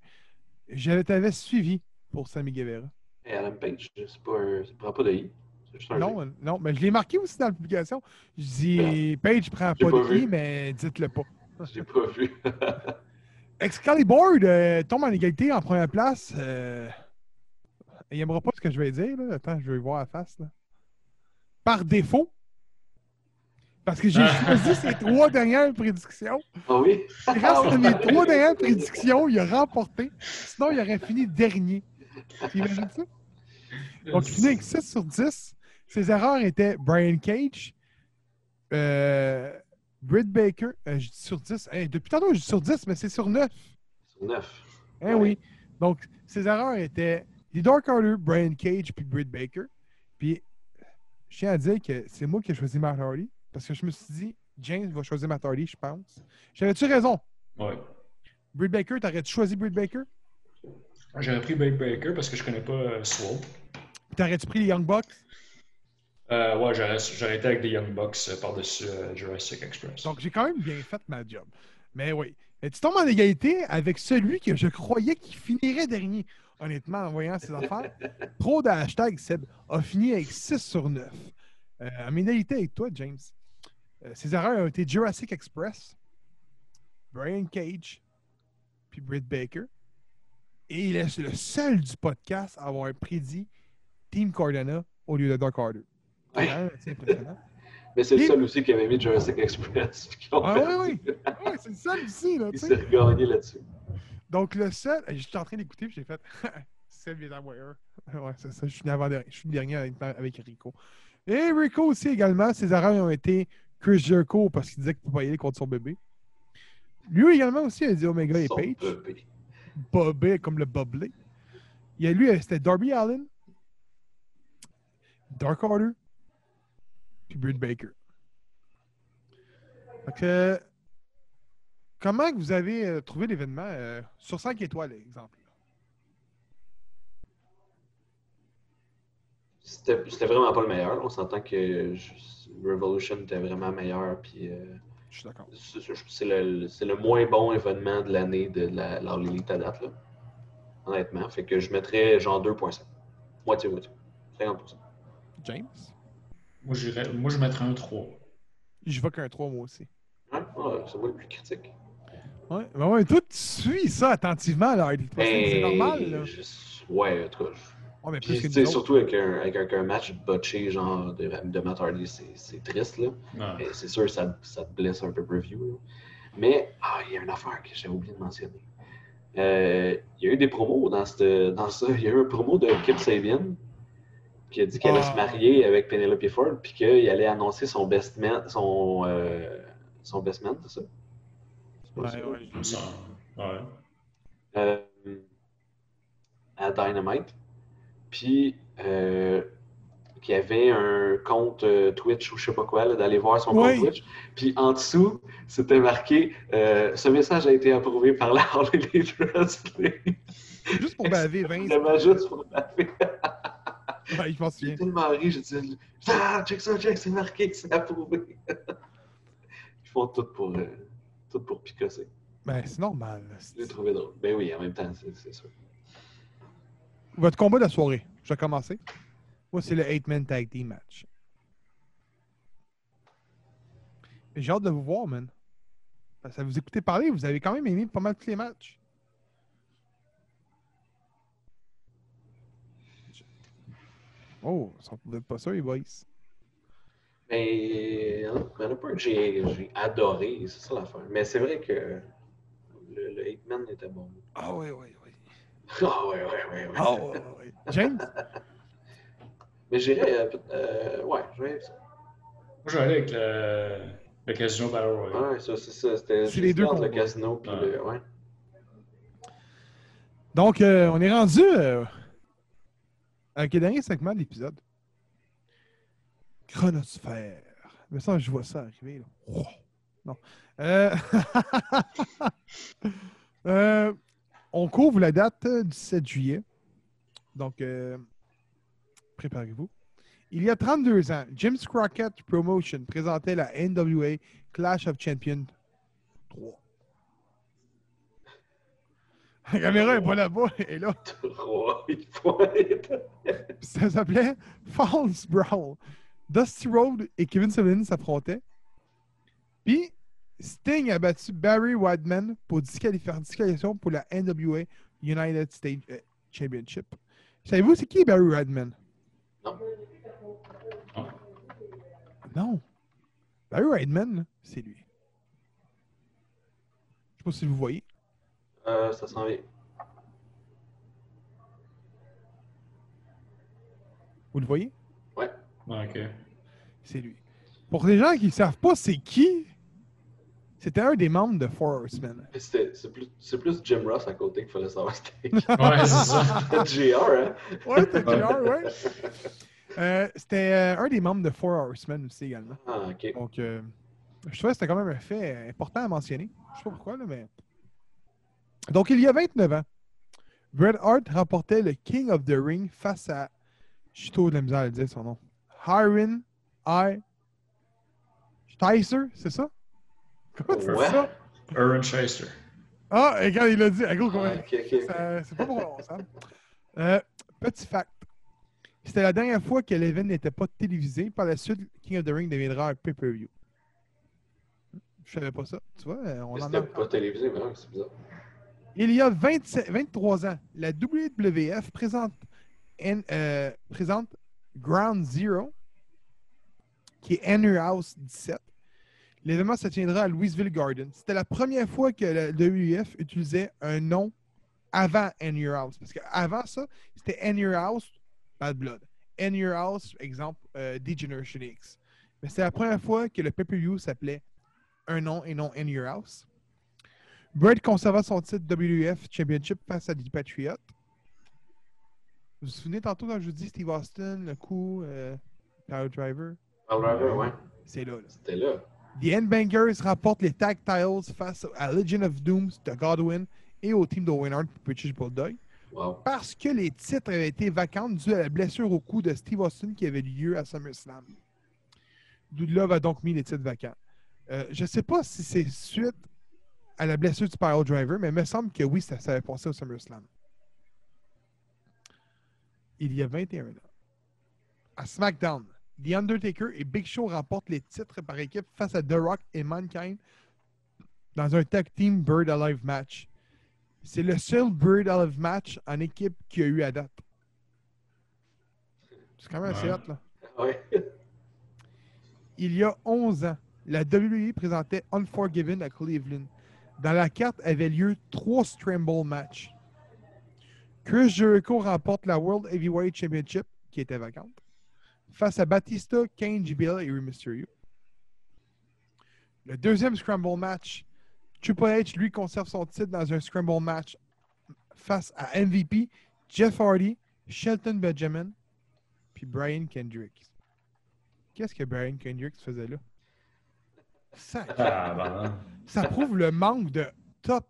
[SPEAKER 2] Je t'avais suivi pour Sammy Guevara.
[SPEAKER 4] Et Adam Page, c'est pas. Ça prend pas de I. Juste un.
[SPEAKER 2] Non, euh, non, mais je l'ai marqué aussi dans la publication. Je dis, Page prend pas,
[SPEAKER 4] pas
[SPEAKER 2] de i, mais dites-le pas.
[SPEAKER 4] J'ai pas vu.
[SPEAKER 2] Excalibur euh, tombe en égalité en première place. euh, Il n'aimera pas ce que je vais dire. Là. Attends, je vais voir la face. Là. Par défaut. Parce que j'ai choisi ses trois dernières prédictions.
[SPEAKER 4] Ah oui?
[SPEAKER 2] Grâce à mes trois dernières prédictions, il a remporté. Sinon, il aurait fini dernier. Tu imagines ça? Donc, il finit avec 6 sur 10. Ses erreurs étaient Brian Cage, euh, Britt Baker, euh, je dis sur 10. Hey, depuis tantôt, je dis sur 10, mais c'est sur 9.
[SPEAKER 4] Sur 9.
[SPEAKER 2] Eh
[SPEAKER 4] Ouais.
[SPEAKER 2] oui. Donc, ses erreurs étaient les Dark Carter, Brian Cage, puis Britt Baker. Puis, je tiens à dire que c'est moi qui ai choisi Matt Hardy, parce que je me suis dit, James va choisir Matt Hardy, je pense. J'avais-tu raison?
[SPEAKER 1] Ouais.
[SPEAKER 2] Britt Baker, t'aurais-tu choisi Britt Baker?
[SPEAKER 1] J'aurais pris Big Baker parce que je connais pas euh, Swope.
[SPEAKER 2] T'aurais-tu pris les Young Bucks?
[SPEAKER 1] Euh, ouais, j'aurais été avec des Young Bucks euh, par-dessus euh, Jurassic Express.
[SPEAKER 2] Donc, j'ai quand même bien fait ma job. Mais oui. Et tu tombes en égalité avec celui que je croyais qu'il finirait dernier. Honnêtement, en voyant ses affaires, trop de hashtags, Seb a fini avec 6 sur 9. Euh, en égalité avec toi, James. Ses erreurs ont été Jurassic Express, Brian Cage, puis Britt Baker. Et il est le seul du podcast à avoir prédit Team Cardona au lieu de Dark Harder. C'est
[SPEAKER 4] Ouais.
[SPEAKER 2] même assez impressionnant.
[SPEAKER 4] Mais c'est le seul aussi qui avait mis Jurassic Express.
[SPEAKER 2] Ah oui, oui. Ouais, c'est le seul ici, là,
[SPEAKER 4] Il s'est regagné là-dessus.
[SPEAKER 2] Donc, le seul. J'étais en train d'écouter, puis j'ai fait. C'est le Wire. Ouais, c'est ça. Je suis avant-dernier. Je suis le dernier avec, avec Rico. Et Rico aussi également. Ses erreurs ont été Chris Jericho parce qu'il disait qu'il ne peut pas y aller contre son bébé. Lui également aussi a dit Omega et Page.
[SPEAKER 4] bébé
[SPEAKER 2] bobé comme le boblé. Il y a lui, euh, c'était Darby Allen, Dark Order, puis Britt Baker. Donc, euh, comment vous avez euh, trouvé l'événement euh, sur 5 étoiles, exemple?
[SPEAKER 4] C'était vraiment pas le meilleur. On s'entend que Revolution était vraiment meilleur, puis
[SPEAKER 2] je suis d'accord.
[SPEAKER 4] c'est le, c'est le moins bon événement de l'année de la, Elite à date. Là. Honnêtement. Fait que je mettrais genre 2.5. Moitié-moitié. 50%.
[SPEAKER 2] James?
[SPEAKER 1] Moi, je mettrais un 3.
[SPEAKER 2] Je vois qu'un 3, moi aussi.
[SPEAKER 4] Ouais, ouais, c'est moi le plus critique.
[SPEAKER 2] Ouais, ben ouais, toi, tu suis ça attentivement, là, c'est
[SPEAKER 4] Ben,
[SPEAKER 2] normal, là.
[SPEAKER 4] je- Ouais, en tout cas. je-
[SPEAKER 2] Ouais, mais
[SPEAKER 4] Puis,
[SPEAKER 2] que
[SPEAKER 4] surtout avec un, avec un, un match botché, genre de, de Matt Hardy, c'est c'est triste, là.
[SPEAKER 1] Ouais.
[SPEAKER 4] Mais c'est sûr, ça, ça te blesse un peu preview. Mais, ah, il y a une affaire que j'avais oublié de mentionner. Euh, il y a eu des promos dans, cette- dans ça. Il y a eu un promo de Kip Sabian qui a dit qu'elle allait
[SPEAKER 2] Ah.
[SPEAKER 4] se marier avec Penelope Ford puis qu'il allait annoncer son best man, son, euh, son best man, c'est ça?
[SPEAKER 2] Ouais,
[SPEAKER 4] ça?
[SPEAKER 2] ouais.
[SPEAKER 1] Ouais.
[SPEAKER 4] Euh, à Dynamite. Puis, euh, qu'il y avait un compte euh, Twitch ou je sais pas quoi, d'aller voir son
[SPEAKER 2] Oui.
[SPEAKER 4] compte Twitch. Puis en dessous, c'était marqué euh, Ce message a été approuvé par la Elite Wrestling.
[SPEAKER 2] Juste pour baver, Vince.
[SPEAKER 4] Vraiment juste pour baver.
[SPEAKER 2] Ouais, je m'en
[SPEAKER 4] J'ai tellement ri, j'ai dit Ah, check ça, check, c'est marqué c'est approuvé. Ils font tout pour, euh, tout pour picosser.
[SPEAKER 2] Ben, c'est normal.
[SPEAKER 4] Je l'ai trouvé drôle. Ben oui, en même temps, c'est sûr.
[SPEAKER 2] Votre combat de la soirée, je vais commencer. Moi, c'est le 8-man tag team match. J'ai hâte de vous voir, man. Parce que vous écoutez parler, vous avez quand même aimé pas mal tous les matchs. Oh, ça ne pas ça, les boys.
[SPEAKER 4] Mais il y en a pas que j'ai j'ai adoré, c'est ça l'affaire. Mais c'est vrai que le, le Hitman était bon.
[SPEAKER 2] Ah oui, oui, oui.
[SPEAKER 4] Ah ouais, ouais, ouais, ouais.
[SPEAKER 2] Ah ouais, ouais. James?
[SPEAKER 4] Mais j'irais. Euh, euh, ouais, j'irais avec ça.
[SPEAKER 1] Moi, je vais aller avec le, le Casino Battle Royale.
[SPEAKER 4] Ouais, ça, c'est ça. C'était
[SPEAKER 2] les deux
[SPEAKER 4] entre le casino puis
[SPEAKER 1] Ouais.
[SPEAKER 4] le. Ouais.
[SPEAKER 2] Donc, euh, on est rendu euh, avec le dernier segment de l'épisode. Chronosphère. Mais ça, je vois ça arriver. Là. Oh, non. Euh, euh, on couvre la date euh, du 7 juillet. Donc, euh, préparez-vous. Il y a 32 ans, James Crockett Promotion présentait la NWA Clash of Champions 3. La caméra est pas là-bas, elle est là.
[SPEAKER 4] Trois, il faut être-
[SPEAKER 2] Ça s'appelait Falls Brawl. Dusty Road et Kevin Sullivan s'affrontaient. Puis, Sting a battu Barry Whiteman pour disqualification pour la NWA United States euh, Championship. Savez-vous c'est qui Barry Whiteman?
[SPEAKER 4] Non.
[SPEAKER 2] Non. Barry Whiteman, là, c'est lui. Je sais pas si vous voyez.
[SPEAKER 4] Euh, ça s'en vient.
[SPEAKER 2] Vous le voyez?
[SPEAKER 1] Ouais, ok.
[SPEAKER 2] C'est lui. Pour les gens qui ne savent pas c'est qui, c'était un des membres de Four Horsemen.
[SPEAKER 4] C'était- C'est plus, c'est plus Jim Ross à côté qu'il fallait savoir c'était
[SPEAKER 1] Ouais, c'est ça.
[SPEAKER 4] JR, hein?
[SPEAKER 2] Ouais, t'as clair, ouais. Euh, c'était euh, un des membres de Four Horsemen aussi également.
[SPEAKER 4] Ah, ok.
[SPEAKER 2] Donc, euh, je trouvais que c'était quand même un fait important à mentionner. Je sais pas pourquoi, là, mais. Donc, il y a 29 ans, Bret Hart remportait le King of the Ring face à. Je suis trop de la misère à le dire son nom. Hiron I. Steiser, c'est ça? Comment tu dis
[SPEAKER 4] Ouais.
[SPEAKER 2] ça?
[SPEAKER 1] Aaron Shyster.
[SPEAKER 2] Ah, quand il l'a dit, à gros, comment-
[SPEAKER 4] Ah,
[SPEAKER 2] C'est pas bon, ça. Euh, petit fact. C'était la dernière fois que l'event n'était pas télévisé. Par la suite, King of the Ring deviendra un pay-per-view. Je savais pas ça. Tu vois, euh, on
[SPEAKER 4] Mais
[SPEAKER 2] en
[SPEAKER 4] C'était
[SPEAKER 2] a.
[SPEAKER 4] pas télévisé, mais c'est bizarre.
[SPEAKER 2] Il y a 27 23 ans, la WWF présente, euh, présente Ground Zero, qui est Henry House 17. L'événement se tiendra à Louisville Garden. C'était la première fois que la WWF utilisait un nom avant Henry House. Parce qu'avant ça, c'était Henry House, Bad Blood. Henry House, exemple, euh, Degeneration X. Mais c'était la première fois que le pay-per-view s'appelait un nom et non Henry House. Bret conserva son titre WF Championship face à The Patriot. Vous vous souvenez tantôt quand je vous dis Steve Austin, le coup, euh, Power Driver?
[SPEAKER 4] All Driver, ouais.
[SPEAKER 2] C'est là, là.
[SPEAKER 4] C'était là.
[SPEAKER 2] The Endbangers remportent les tag titles face à Legion of Doom de Godwin et au team de Hart et British Bulldog.
[SPEAKER 4] Wow.
[SPEAKER 2] parce que les titres avaient été vacants dû à la blessure au cou de Steve Austin qui avait lieu à SummerSlam. Love a donc mis les titres vacants. Euh, je ne sais pas si c'est suite à la blessure du Pile Driver, mais il me semble que oui, ça, ça avait passé au SummerSlam. Il y a 21 ans. À SmackDown, The Undertaker et Big Show remportent les titres par équipe face à The Rock et Mankind dans un tag team Bird Alive match. C'est le seul Bird Alive match en équipe qu'il y a eu à date. C'est quand même assez
[SPEAKER 1] Ouais.
[SPEAKER 2] hot, là.
[SPEAKER 4] Ouais.
[SPEAKER 2] Il y a 11 ans, la WWE présentait Unforgiven à Cleveland. Dans la carte avaient lieu trois Scramble matchs. Chris Jericho remporte la World Heavyweight Championship, qui était vacante, face à Batista, Kane, JBL et Rey Mysterio. Le deuxième Scramble match, Triple H, lui, conserve son titre dans un Scramble match face à MVP, Jeff Hardy, Shelton Benjamin, puis Brian Kendricks. Qu'est-ce que Brian Kendricks faisait là? Sac.
[SPEAKER 1] Ah, ben,
[SPEAKER 2] Ça prouve le manque de top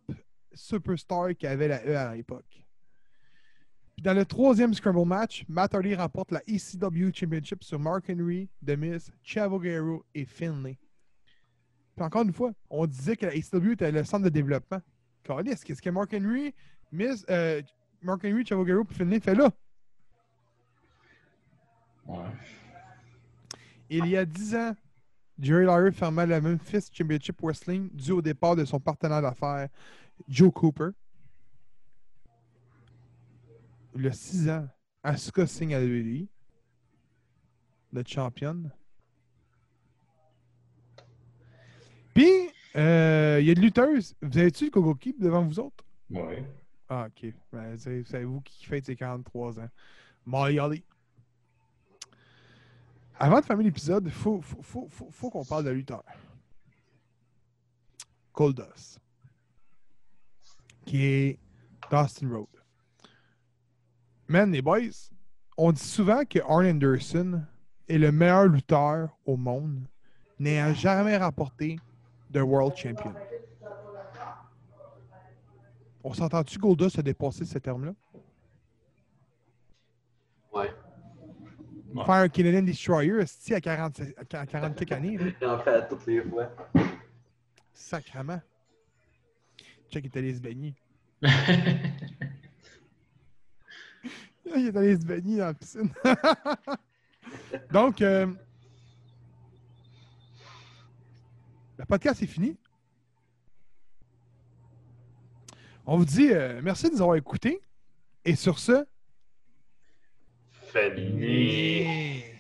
[SPEAKER 2] superstar qu'avait la E à l'époque. Puis Dans le troisième Scramble match, Matt Hardy remporte la ECW Championship sur Mark Henry, The Miz, Chavo Guerrero et Finlay. Puis encore une fois, on disait que la ECW était le centre de développement. Qu'est-ce que Mark Henry, Miz, euh, Mark Henry, Chavo Guerrero et Finlay fait là?
[SPEAKER 1] ouais.
[SPEAKER 2] Il y a 10 ans, Jerry Lawler ferma la Memphis Championship Wrestling dû au départ de son partenaire d'affaires, Joe Cooper. A 6 ans, Asuka signe à la WWE, notre championne. Puis, euh, il y a de lutteuses. Vous avez-tu le Coco Keep devant vous autres?
[SPEAKER 1] Ouais.
[SPEAKER 2] Ah, ok. Ben, c'est c'est vous qui faites ses 43 ans? Molly Holly. Avant de fermer l'épisode, il faut, faut, faut, faut, faut qu'on parle de lutteur. Goldust. Qui est Dustin Road. Man, les boys, on dit souvent que Arn Anderson est le meilleur lutteur au monde, n'ayant jamais rapporté de World Champion. On s'entend-tu que Goldust a dépassé ce terme-là?
[SPEAKER 4] Ouais.
[SPEAKER 1] Ouais.
[SPEAKER 2] Faire un Canadian Destroyer, c'est à 40, à 40 quelques années. là.
[SPEAKER 4] J'en fais à toutes les fois.
[SPEAKER 2] Sacrement. Check, il est allé se baigner. Il est allé se baigner dans la piscine. Donc, euh, le podcast est fini. On vous dit euh, merci de nous avoir écoutés. Et sur ce. Yeah.